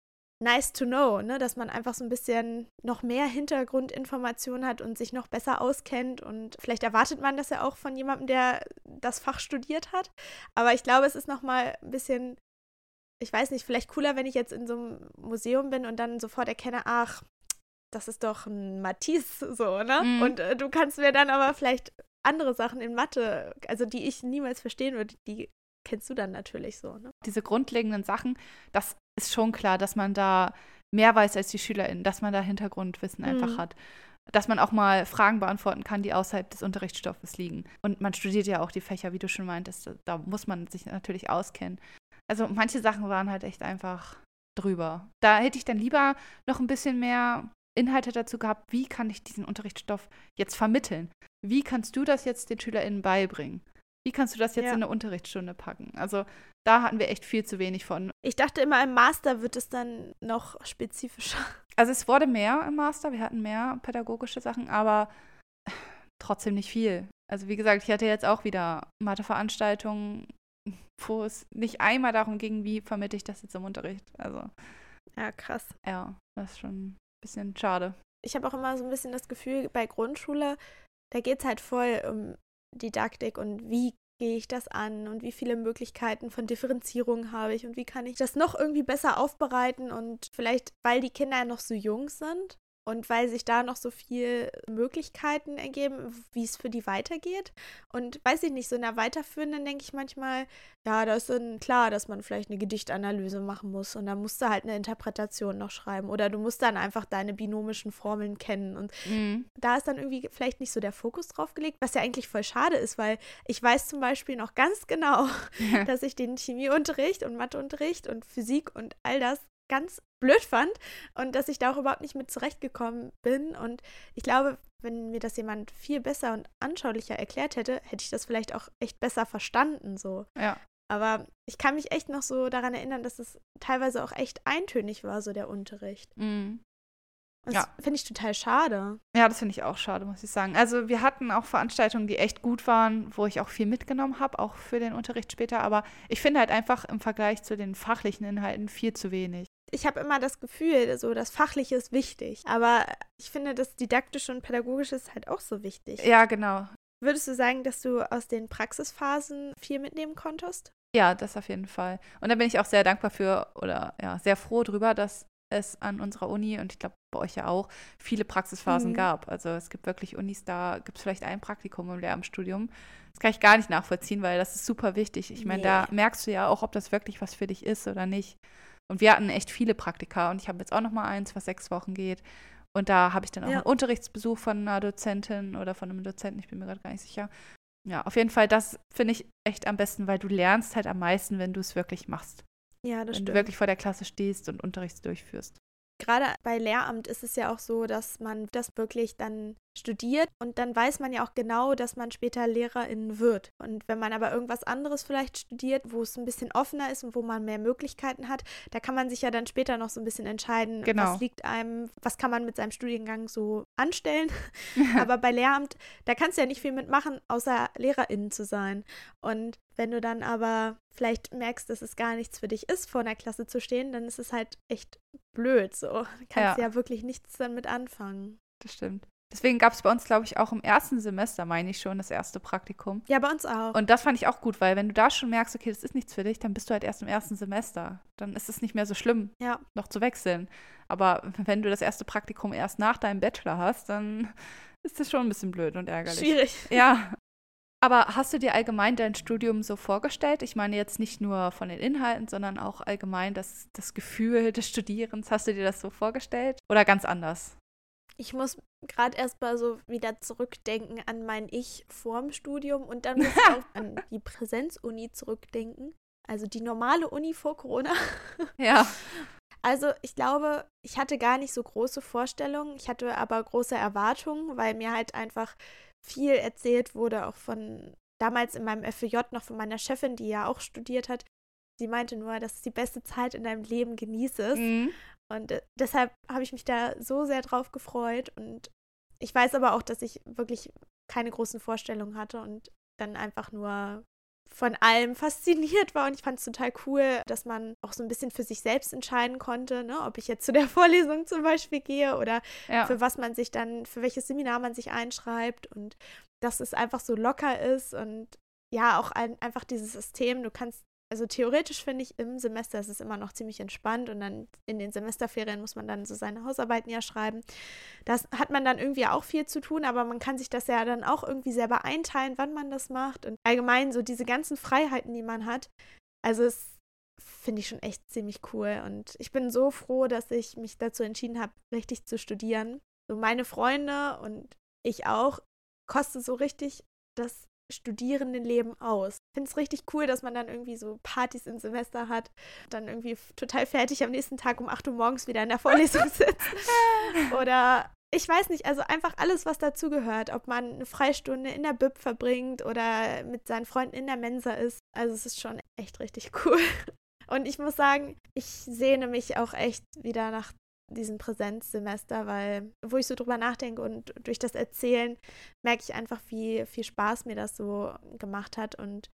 nice to know, ne? dass man einfach so ein bisschen noch mehr Hintergrundinformationen hat und sich noch besser auskennt. Und vielleicht erwartet man das ja auch von jemandem, der das Fach studiert hat. Aber ich glaube, es ist noch mal ein bisschen ich weiß nicht, vielleicht cooler, wenn ich jetzt in so einem Museum bin und dann sofort erkenne, ach, das ist doch ein Matisse, so, ne? Mhm. Und äh, du kannst mir dann aber vielleicht andere Sachen in Mathe, also die ich niemals verstehen würde, die kennst du dann natürlich so, ne? Diese grundlegenden Sachen, das ist schon klar, dass man da mehr weiß als die SchülerInnen, dass man da Hintergrundwissen einfach mhm. hat. Dass man auch mal Fragen beantworten kann, die außerhalb des Unterrichtsstoffes liegen. Und man studiert ja auch die Fächer, wie du schon meintest. Da muss man sich natürlich auskennen. Also manche Sachen waren halt echt einfach drüber. Da hätte ich dann lieber noch ein bisschen mehr Inhalte dazu gehabt, wie kann ich diesen Unterrichtsstoff jetzt vermitteln? Wie kannst du das jetzt den SchülerInnen beibringen? Wie kannst du das jetzt ja. in eine Unterrichtsstunde packen? Also da hatten wir echt viel zu wenig von. Ich dachte immer, im Master wird es dann noch spezifischer. Also es wurde mehr im Master, wir hatten mehr pädagogische Sachen, aber trotzdem nicht viel. Also wie gesagt, ich hatte jetzt auch wieder Matheveranstaltungen, wo es nicht einmal darum ging, wie vermittle ich das jetzt im Unterricht. Also. Ja, krass. Ja, das ist schon ein bisschen schade. Ich habe auch immer so ein bisschen das Gefühl, bei Grundschule, da geht es halt voll um Didaktik und wie gehe ich das an und wie viele Möglichkeiten von Differenzierung habe ich und wie kann ich das noch irgendwie besser aufbereiten und vielleicht, weil die Kinder noch so jung sind, und weil sich da noch so viele Möglichkeiten ergeben, wie es für die weitergeht. Und weiß ich nicht, so in der weiterführenden denke ich manchmal, ja, da ist dann klar, dass man vielleicht eine Gedichtanalyse machen muss und dann musst du halt eine Interpretation noch schreiben oder du musst dann einfach deine binomischen Formeln kennen. Und mhm. da ist dann irgendwie vielleicht nicht so der Fokus drauf gelegt, was ja eigentlich voll schade ist, weil ich weiß zum Beispiel noch ganz genau, dass ich den Chemieunterricht und Matheunterricht und Physik und all das ganz blöd fand und dass ich da auch überhaupt nicht mit zurechtgekommen bin. Und ich glaube, wenn mir das jemand viel besser und anschaulicher erklärt hätte, hätte ich das vielleicht auch echt besser verstanden. So. Ja. Aber ich kann mich echt noch so daran erinnern, dass es teilweise auch echt eintönig war, so der Unterricht. Mhm. Und Ja. das finde ich total schade. Ja, das finde ich auch schade, muss ich sagen. Also wir hatten auch Veranstaltungen, die echt gut waren, wo ich auch viel mitgenommen habe, auch für den Unterricht später. Aber ich finde halt einfach im Vergleich zu den fachlichen Inhalten viel zu wenig. Ich habe immer das Gefühl, so das Fachliche ist wichtig. Aber ich finde, das Didaktische und Pädagogische ist halt auch so wichtig. Ja, genau. Würdest du sagen, dass du aus den Praxisphasen viel mitnehmen konntest? Ja, das auf jeden Fall. Und da bin ich auch sehr dankbar für oder ja, sehr froh drüber, dass es an unserer Uni und ich glaube bei euch ja auch viele Praxisphasen Mhm. gab. Also es gibt wirklich Unis, da gibt es vielleicht ein Praktikum im Lehramtsstudium. Das kann ich gar nicht nachvollziehen, weil das ist super wichtig. Ich meine, da Nee. merkst du ja auch, ob das wirklich was für dich ist oder nicht. Und wir hatten echt viele Praktika und ich habe jetzt auch noch mal eins, was sechs Wochen geht. Und da habe ich dann auch Ja. einen Unterrichtsbesuch von einer Dozentin oder von einem Dozenten, ich bin mir gerade gar nicht sicher. Ja, auf jeden Fall, das finde ich echt am besten, weil du lernst halt am meisten, wenn du es wirklich machst. Ja, das wenn du stimmt. wirklich vor der Klasse stehst und Unterricht durchführst. Gerade bei Lehramt ist es ja auch so, dass man das wirklich dann studiert und dann weiß man ja auch genau, dass man später Lehrerin wird. Und wenn man aber irgendwas anderes vielleicht studiert, wo es ein bisschen offener ist und wo man mehr Möglichkeiten hat, da kann man sich ja dann später noch so ein bisschen entscheiden, Genau. was liegt einem, was kann man mit seinem Studiengang so anstellen. aber bei Lehramt, da kannst du ja nicht viel mitmachen, außer Lehrerin zu sein. Und wenn du dann aber vielleicht merkst, dass es gar nichts für dich ist, vor einer Klasse zu stehen, dann ist es halt echt blöd so. Du kannst ja, Ja. wirklich nichts damit anfangen. Das stimmt. Deswegen gab es bei uns, glaube ich, auch im ersten Semester, meine ich schon, das erste Praktikum. Ja, bei uns auch. Und das fand ich auch gut, weil wenn du da schon merkst, okay, das ist nichts für dich, dann bist du halt erst im ersten Semester. Dann ist es nicht mehr so schlimm, ja, noch zu wechseln. Aber wenn du das erste Praktikum erst nach deinem Bachelor hast, dann ist das schon ein bisschen blöd und ärgerlich. schwierig. Ja. Aber hast du dir allgemein dein Studium so vorgestellt? Ich meine jetzt nicht nur von den Inhalten, sondern auch allgemein das, das Gefühl des Studierens. Hast du dir das so vorgestellt? Oder ganz anders? Ich muss gerade erst mal so wieder zurückdenken an mein Ich vorm Studium und dann muss ich auch an die Präsenzuni zurückdenken. Also die normale Uni vor Corona. Ja. Also ich glaube, ich hatte gar nicht so große Vorstellungen. Ich hatte aber große Erwartungen, weil mir halt einfach viel erzählt wurde, auch von damals in meinem FJ noch von meiner Chefin, die ja auch studiert hat. Sie meinte nur, das ist die beste Zeit in deinem Leben, genieße es. Mhm. Und äh, deshalb habe ich mich da so sehr drauf gefreut. Und ich weiß aber auch, dass ich wirklich keine großen Vorstellungen hatte und dann einfach nur von allem fasziniert war. Und ich fand es total cool, dass man auch so ein bisschen für sich selbst entscheiden konnte, ne? ob ich jetzt zu der Vorlesung zum Beispiel gehe oder Ja. für was man sich dann, für welches Seminar man sich einschreibt und dass es einfach so locker ist und ja, auch ein, einfach dieses System, du kannst, also theoretisch finde ich, im Semester ist es immer noch ziemlich entspannt und dann in den Semesterferien muss man dann so seine Hausarbeiten ja schreiben. Das hat man dann irgendwie auch viel zu tun, aber man kann sich das ja dann auch irgendwie selber einteilen, wann man das macht und allgemein so diese ganzen Freiheiten, die man hat. Also es finde ich schon echt ziemlich cool und ich bin so froh, dass ich mich dazu entschieden habe, richtig zu studieren. So meine Freunde und ich auch kostet so richtig das Studierendenleben aus. Ich finde es richtig cool, dass man dann irgendwie so Partys im Semester hat, dann irgendwie total fertig am nächsten Tag um 8 Uhr morgens wieder in der Vorlesung sitzt. Oder ich weiß nicht, also einfach alles, was dazugehört, ob man eine Freistunde in der Bib verbringt oder mit seinen Freunden in der Mensa ist. Also es ist schon echt richtig cool. Und ich muss sagen, ich sehne mich auch echt wieder nach diesem Präsenzsemester, weil wo ich so drüber nachdenke und durch das Erzählen merke ich einfach, wie viel Spaß mir das so gemacht hat und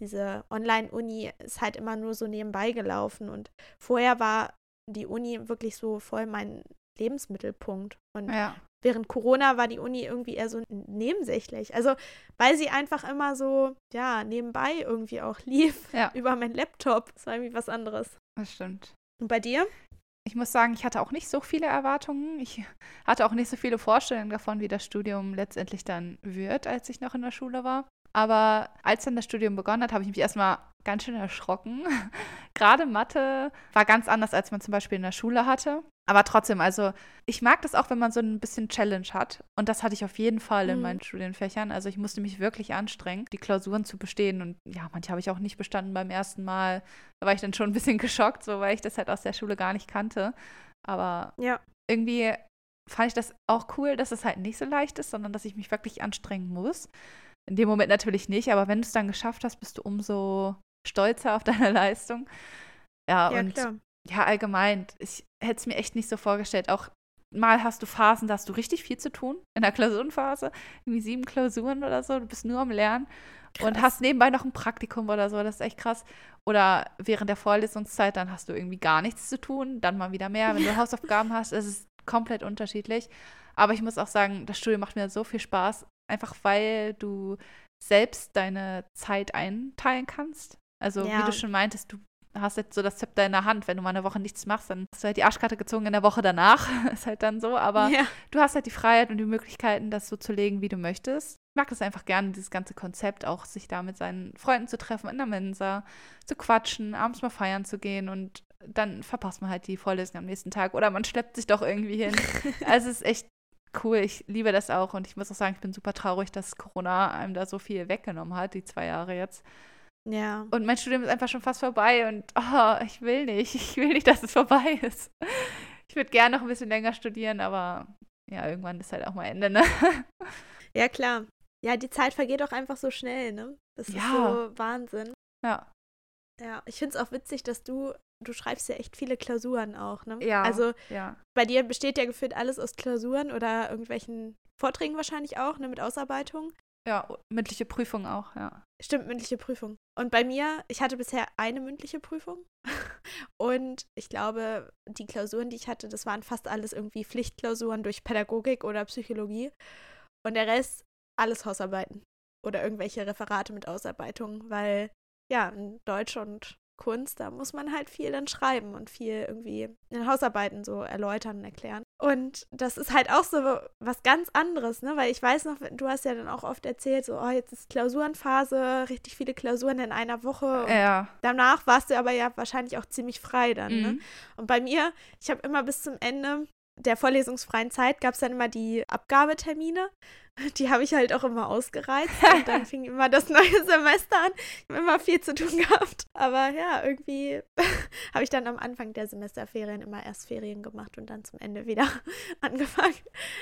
diese Online-Uni ist halt immer nur so nebenbei gelaufen und vorher war die Uni wirklich so voll mein Lebensmittelpunkt und Ja. während Corona war die Uni irgendwie eher so nebensächlich. Also, weil sie einfach immer so, ja, nebenbei irgendwie auch lief Ja. über meinen Laptop. Das war irgendwie was anderes. Das stimmt. Und bei dir? Ich muss sagen, ich hatte auch nicht so viele Erwartungen. Ich hatte auch nicht so viele Vorstellungen davon, wie das Studium letztendlich dann wird, als ich noch in der Schule war. Aber als dann das Studium begonnen hat, habe ich mich erstmal ganz schön erschrocken. Gerade Mathe war ganz anders, als man zum Beispiel in der Schule hatte. Aber trotzdem, also ich mag das auch, wenn man so ein bisschen Challenge hat. Und das hatte ich auf jeden Fall in Mhm. meinen Studienfächern. Also ich musste mich wirklich anstrengen, die Klausuren zu bestehen. Und ja, manche habe ich auch nicht bestanden beim ersten Mal. Da war ich dann schon ein bisschen geschockt, so weil ich das halt aus der Schule gar nicht kannte. Aber Ja. irgendwie fand ich das auch cool, dass es halt nicht so leicht ist, sondern dass ich mich wirklich anstrengen muss. In dem Moment natürlich nicht, aber wenn du es dann geschafft hast, bist du umso stolzer auf deine Leistung. Ja, Ja, und klar. ja, allgemein, ich hätte es mir echt nicht so vorgestellt. Auch mal hast du Phasen, da hast du richtig viel zu tun. In der Klausurenphase, irgendwie sieben Klausuren oder so, du bist nur am Lernen krass. und hast nebenbei noch ein Praktikum oder so, das ist echt krass. Oder während der Vorlesungszeit, dann hast du irgendwie gar nichts zu tun, dann mal wieder mehr, wenn du Hausaufgaben hast, es ist komplett unterschiedlich. Aber ich muss auch sagen, das Studium macht mir so viel Spaß, einfach weil du selbst deine Zeit einteilen kannst. Also ja. wie du schon meintest, du hast jetzt so das Zepter in der Hand. Wenn du mal eine Woche nichts machst, dann hast du halt die Arschkarte gezogen in der Woche danach. ist halt dann so. Aber ja. du hast halt die Freiheit und die Möglichkeiten, das so zu legen, wie du möchtest. Ich mag das einfach gerne, dieses ganze Konzept, auch sich da mit seinen Freunden zu treffen, in der Mensa, zu quatschen, abends mal feiern zu gehen und dann verpasst man halt die Vorlesung am nächsten Tag oder man schleppt sich doch irgendwie hin. also es ist echt cool. Ich liebe das auch und ich muss auch sagen, ich bin super traurig, dass Corona einem da so viel weggenommen hat, die zwei Jahre jetzt. Ja. Und mein Studium ist einfach schon fast vorbei und oh, ich will nicht. Ich will nicht, dass es vorbei ist. Ich würde gerne noch ein bisschen länger studieren, aber ja, irgendwann ist halt auch mal Ende, ne? Ja, klar. Ja, die Zeit vergeht auch einfach so schnell, ne? Das ist ja. so Wahnsinn. Ja. Ja, ich finde es auch witzig, dass du, du schreibst ja echt viele Klausuren auch, ne? Ja. Also ja. bei dir besteht ja gefühlt alles aus Klausuren oder irgendwelchen Vorträgen wahrscheinlich auch, ne, mit Ausarbeitung. Ja, mündliche Prüfung auch, ja. Stimmt, mündliche Prüfung. Und bei mir, ich hatte bisher eine mündliche Prüfung. Und ich glaube, die Klausuren, die ich hatte, das waren fast alles irgendwie Pflichtklausuren durch Pädagogik oder Psychologie. Und der Rest, alles Hausarbeiten. Oder irgendwelche Referate mit Ausarbeitungen, weil ja, Deutsch und Kunst, da muss man halt viel dann schreiben und viel irgendwie in Hausarbeiten so erläutern und erklären. Und das ist halt auch so was ganz anderes, ne? Weil ich weiß noch, du hast ja dann auch oft erzählt, so, oh, jetzt ist Klausurenphase, richtig viele Klausuren in einer Woche. ja. Danach warst du aber ja wahrscheinlich auch ziemlich frei dann, ne? mhm. ne? Und bei mir, ich habe immer bis zum Ende der vorlesungsfreien Zeit gab es dann immer die Abgabetermine. Die habe ich halt auch immer ausgereizt. Und dann fing immer das neue Semester an. Ich habe immer viel zu tun gehabt. Aber ja, irgendwie habe ich dann am Anfang der Semesterferien immer erst Ferien gemacht und dann zum Ende wieder angefangen.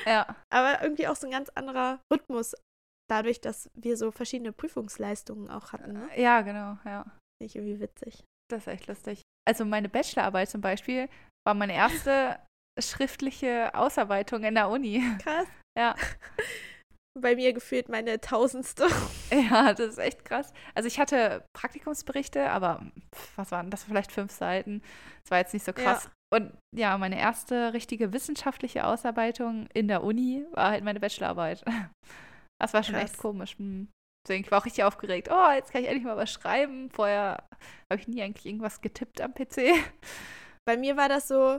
Ja. Aber irgendwie auch so ein ganz anderer Rhythmus. Dadurch, dass wir so verschiedene Prüfungsleistungen auch hatten. Ne? Ja, genau, ja. Finde ich irgendwie witzig. Das ist echt lustig. Also meine Bachelorarbeit zum Beispiel war meine erste schriftliche Ausarbeitung in der Uni. Krass. Ja. Bei mir gefühlt meine tausendste. Ja, das ist echt krass. Also ich hatte Praktikumsberichte, aber was waren das? Vielleicht fünf Seiten. Das war jetzt nicht so krass. Ja. Und ja, meine erste richtige wissenschaftliche Ausarbeitung in der Uni war halt meine Bachelorarbeit. Das war schon krass. echt komisch. Hm. Deswegen, ich war auch richtig aufgeregt. Oh, jetzt kann ich endlich mal was schreiben. Vorher habe ich nie eigentlich irgendwas getippt am PC. Bei mir war das so,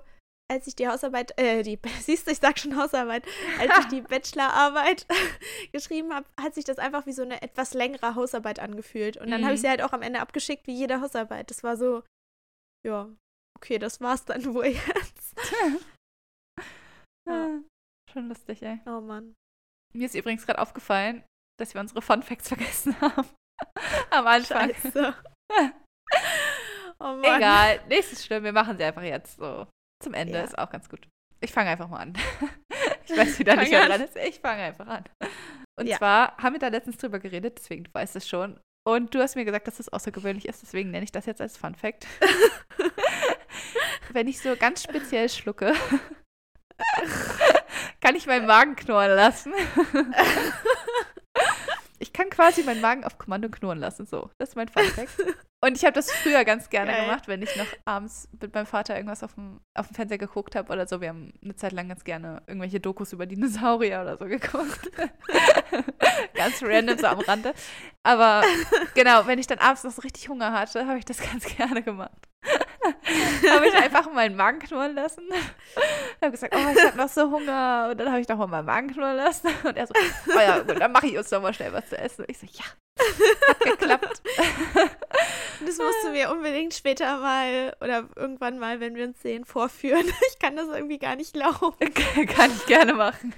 als ich die Hausarbeit, äh, die, siehst du, ich sag schon Hausarbeit, als ich die Bachelorarbeit geschrieben habe, hat sich das einfach wie so eine etwas längere Hausarbeit angefühlt. Und dann mhm. habe ich sie halt auch am Ende abgeschickt, wie jede Hausarbeit. Das war so, ja, okay, das war's dann wohl jetzt. ja. Schon lustig, ey. Oh Mann. Mir ist übrigens gerade aufgefallen, dass wir unsere Fun Facts vergessen haben. am Anfang. Scheiße. oh Mann. Egal, nichts schlimm, wir machen sie einfach jetzt so. Zum Ende ja. ist auch ganz gut. Ich fange einfach mal an. ich weiß wieder nicht, wer dran ist. Ich fange einfach an. Und ja. zwar haben wir da letztens drüber geredet, deswegen du weißt es schon. Und du hast mir gesagt, dass das außergewöhnlich ist, deswegen nenne ich das jetzt als Fun Fact. Wenn ich so ganz speziell schlucke, kann ich meinen Magen knurren lassen. Ich kann quasi meinen Magen auf Kommando knurren lassen. So, das ist mein Fun Fact. Und ich habe das früher ganz gerne Geil. gemacht, wenn ich noch abends mit meinem Vater irgendwas auf dem, auf dem Fernseher geguckt habe oder so. Wir haben eine Zeit lang ganz gerne irgendwelche Dokus über Dinosaurier oder so geguckt. ganz random, so am Rande. Aber genau, wenn ich dann abends noch so richtig Hunger hatte, habe ich das ganz gerne gemacht. habe ich einfach meinen Magen knurren lassen. habe gesagt, oh, ich habe noch so Hunger. Und dann habe ich noch mal meinen Magen knurren lassen. Und er so, oh ja, gut, dann mache ich uns noch mal schnell was zu essen. Und ich so, ja, hat geklappt. Das musst du mir unbedingt später mal oder irgendwann mal, wenn wir uns sehen, vorführen. Ich kann das irgendwie gar nicht glauben. kann ich gerne machen.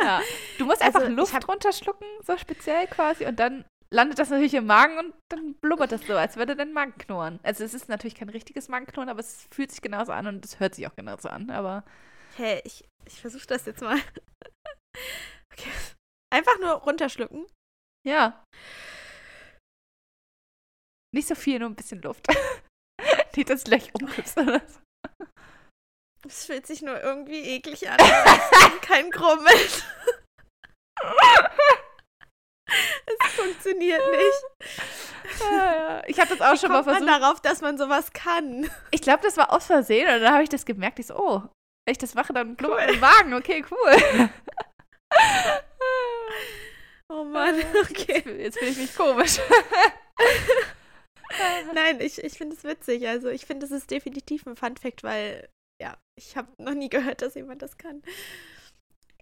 Ja. Du musst einfach also, Luft runterschlucken, so speziell quasi, und dann landet das natürlich im Magen und dann blubbert das so, als würde dein Magen knurren. Also es ist natürlich kein richtiges Magenknurren, aber es fühlt sich genauso an und es hört sich auch genauso an, aber. Hey, ich, ich versuche das jetzt mal. Okay. Einfach nur runterschlucken. Ja. Nicht so viel, nur ein bisschen Luft. Nicht, dass du gleich umkippst oder so. Es fühlt sich nur irgendwie eklig an. kein Grummelt. Es funktioniert nicht. Ich habe das auch Wie schon mal versucht. man darauf, dass man sowas kann? Ich glaube, das war aus Versehen und dann habe ich das gemerkt. Ich so, oh, wenn ich das mache, dann blubbert mein Magen. Okay, cool. Oh Mann, okay. Jetzt, jetzt fühle ich mich komisch. Nein, ich, ich finde es witzig. Also ich finde, es ist definitiv ein Fun-Fact, weil, ja, ich habe noch nie gehört, dass jemand das kann.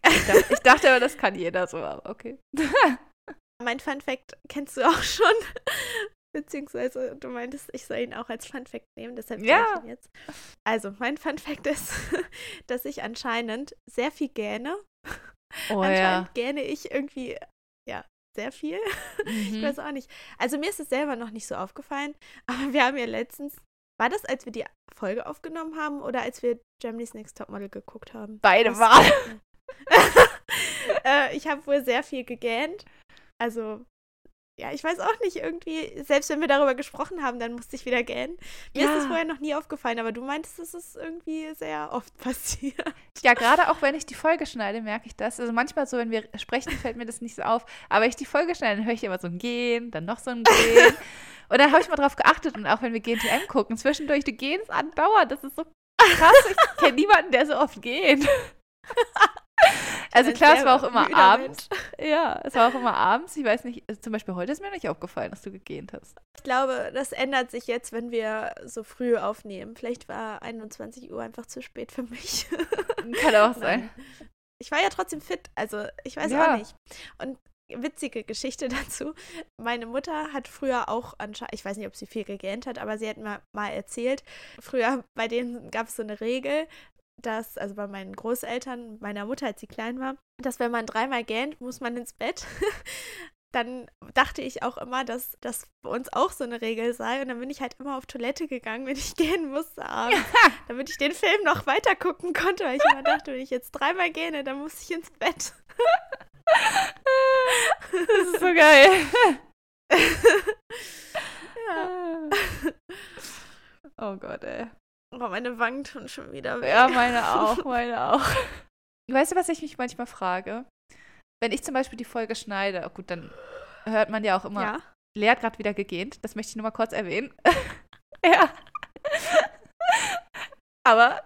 Ich dachte, ich dachte aber, das kann jeder so, aber okay. Mein Fun-Fact kennst du auch schon. Beziehungsweise du meintest, ich soll ihn auch als Fun-Fact nehmen, deshalb Ja. ich ihn jetzt. Also, mein Fun-Fact ist, dass ich anscheinend sehr viel gähne. Oh anscheinend gähne ich irgendwie, ja, sehr viel. Ich Mhm. weiß auch nicht. Also mir ist es selber noch nicht so aufgefallen, aber wir haben ja letztens, war das, als wir die Folge aufgenommen haben oder als wir Germany's Next Topmodel geguckt haben? Beide waren. äh, ich habe wohl sehr viel gegähnt. Also, ja, ich weiß auch nicht, irgendwie, selbst wenn wir darüber gesprochen haben, dann musste ich wieder gähnen. Mir ist das Ja. vorher noch nie aufgefallen, aber du meintest, es ist irgendwie sehr oft passiert. Ja, gerade auch wenn ich die Folge schneide, merke ich das. Also manchmal so, wenn wir sprechen, fällt mir das nicht so auf. Aber wenn ich die Folge schneide, dann höre ich immer so ein Gehen, dann noch so ein Gehen. Und dann habe ich mal drauf geachtet und auch wenn wir GNTM gucken, zwischendurch, du gehst andauernd. Das ist so krass. Ich kenne niemanden, der so oft geht. Also klar, es war auch immer abends. Ja, es war auch immer abends. Ich weiß nicht, zum Beispiel heute ist mir nicht aufgefallen, dass du gegähnt hast. Ich glaube, das ändert sich jetzt, wenn wir so früh aufnehmen. Vielleicht war 21 Uhr einfach zu spät für mich. Kann auch sein. Ich war ja trotzdem fit, also ich weiß Ja. auch nicht. Und witzige Geschichte dazu. Meine Mutter hat früher auch anscheinend, ich weiß nicht, ob sie viel gegähnt hat, aber sie hat mir mal erzählt, früher bei denen gab es so eine Regel, dass, also bei meinen Großeltern, meiner Mutter, als sie klein war, dass wenn man dreimal gähnt, muss man ins Bett. Dann dachte ich auch immer, dass das bei uns auch so eine Regel sei. Und dann bin ich halt immer auf Toilette gegangen, wenn ich gehen musste abends, damit ich den Film noch weiter gucken konnte, weil ich immer dachte, wenn ich jetzt dreimal gähne, dann muss ich ins Bett. Das ist so geil. Ja. Oh Gott, ey. Oh, meine Wangen tun schon wieder weh. Ja, meine auch, meine auch. Weißt du, was ich mich manchmal frage? Wenn ich zum Beispiel die Folge schneide, oh gut, dann hört man ja auch immer, Ja. Lea hat gerade wieder gegähnt. Das möchte ich nur mal kurz erwähnen. ja. Aber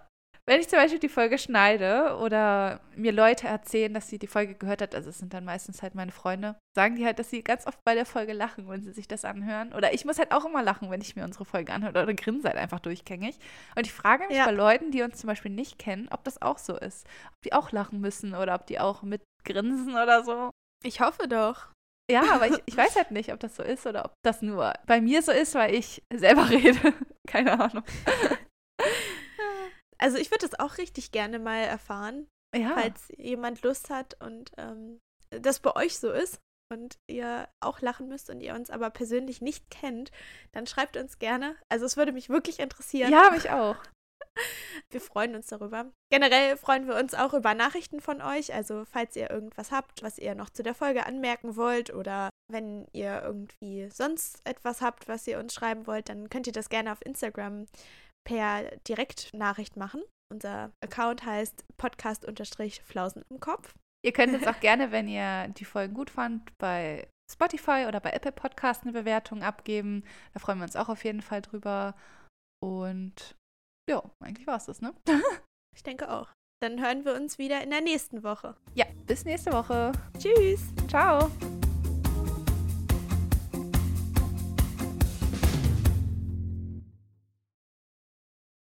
wenn ich zum Beispiel die Folge schneide oder mir Leute erzählen, dass sie die Folge gehört hat, also es sind dann meistens halt meine Freunde, sagen die halt, dass sie ganz oft bei der Folge lachen, wenn sie sich das anhören. Oder ich muss halt auch immer lachen, wenn ich mir unsere Folge anhöre oder grinse halt einfach durchgängig. Und ich frage mich Ja. bei Leuten, die uns zum Beispiel nicht kennen, ob das auch so ist. Ob die auch lachen müssen oder ob die auch mit grinsen oder so. Ich hoffe doch. Ja, aber ich, ich weiß halt nicht, ob das so ist oder ob das nur bei mir so ist, weil ich selber rede. Keine Ahnung. Also ich würde das auch richtig gerne mal erfahren, Ja. falls jemand Lust hat und ähm, das bei euch so ist und ihr auch lachen müsst und ihr uns aber persönlich nicht kennt, dann schreibt uns gerne. Also es würde mich wirklich interessieren. Ja, mich auch. Wir freuen uns darüber. Generell freuen wir uns auch über Nachrichten von euch. Also falls ihr irgendwas habt, was ihr noch zu der Folge anmerken wollt oder wenn ihr irgendwie sonst etwas habt, was ihr uns schreiben wollt, dann könnt ihr das gerne auf Instagram per Direktnachricht machen. Unser Account heißt Podcast-Flausen im Kopf. Ihr könnt uns auch gerne, wenn ihr die Folgen gut fand, bei Spotify oder bei Apple Podcast eine Bewertung abgeben. Da freuen wir uns auch auf jeden Fall drüber. Und ja, eigentlich war es das, ne? Ich denke auch. Dann hören wir uns wieder in der nächsten Woche. Ja, bis nächste Woche. Tschüss! Ciao.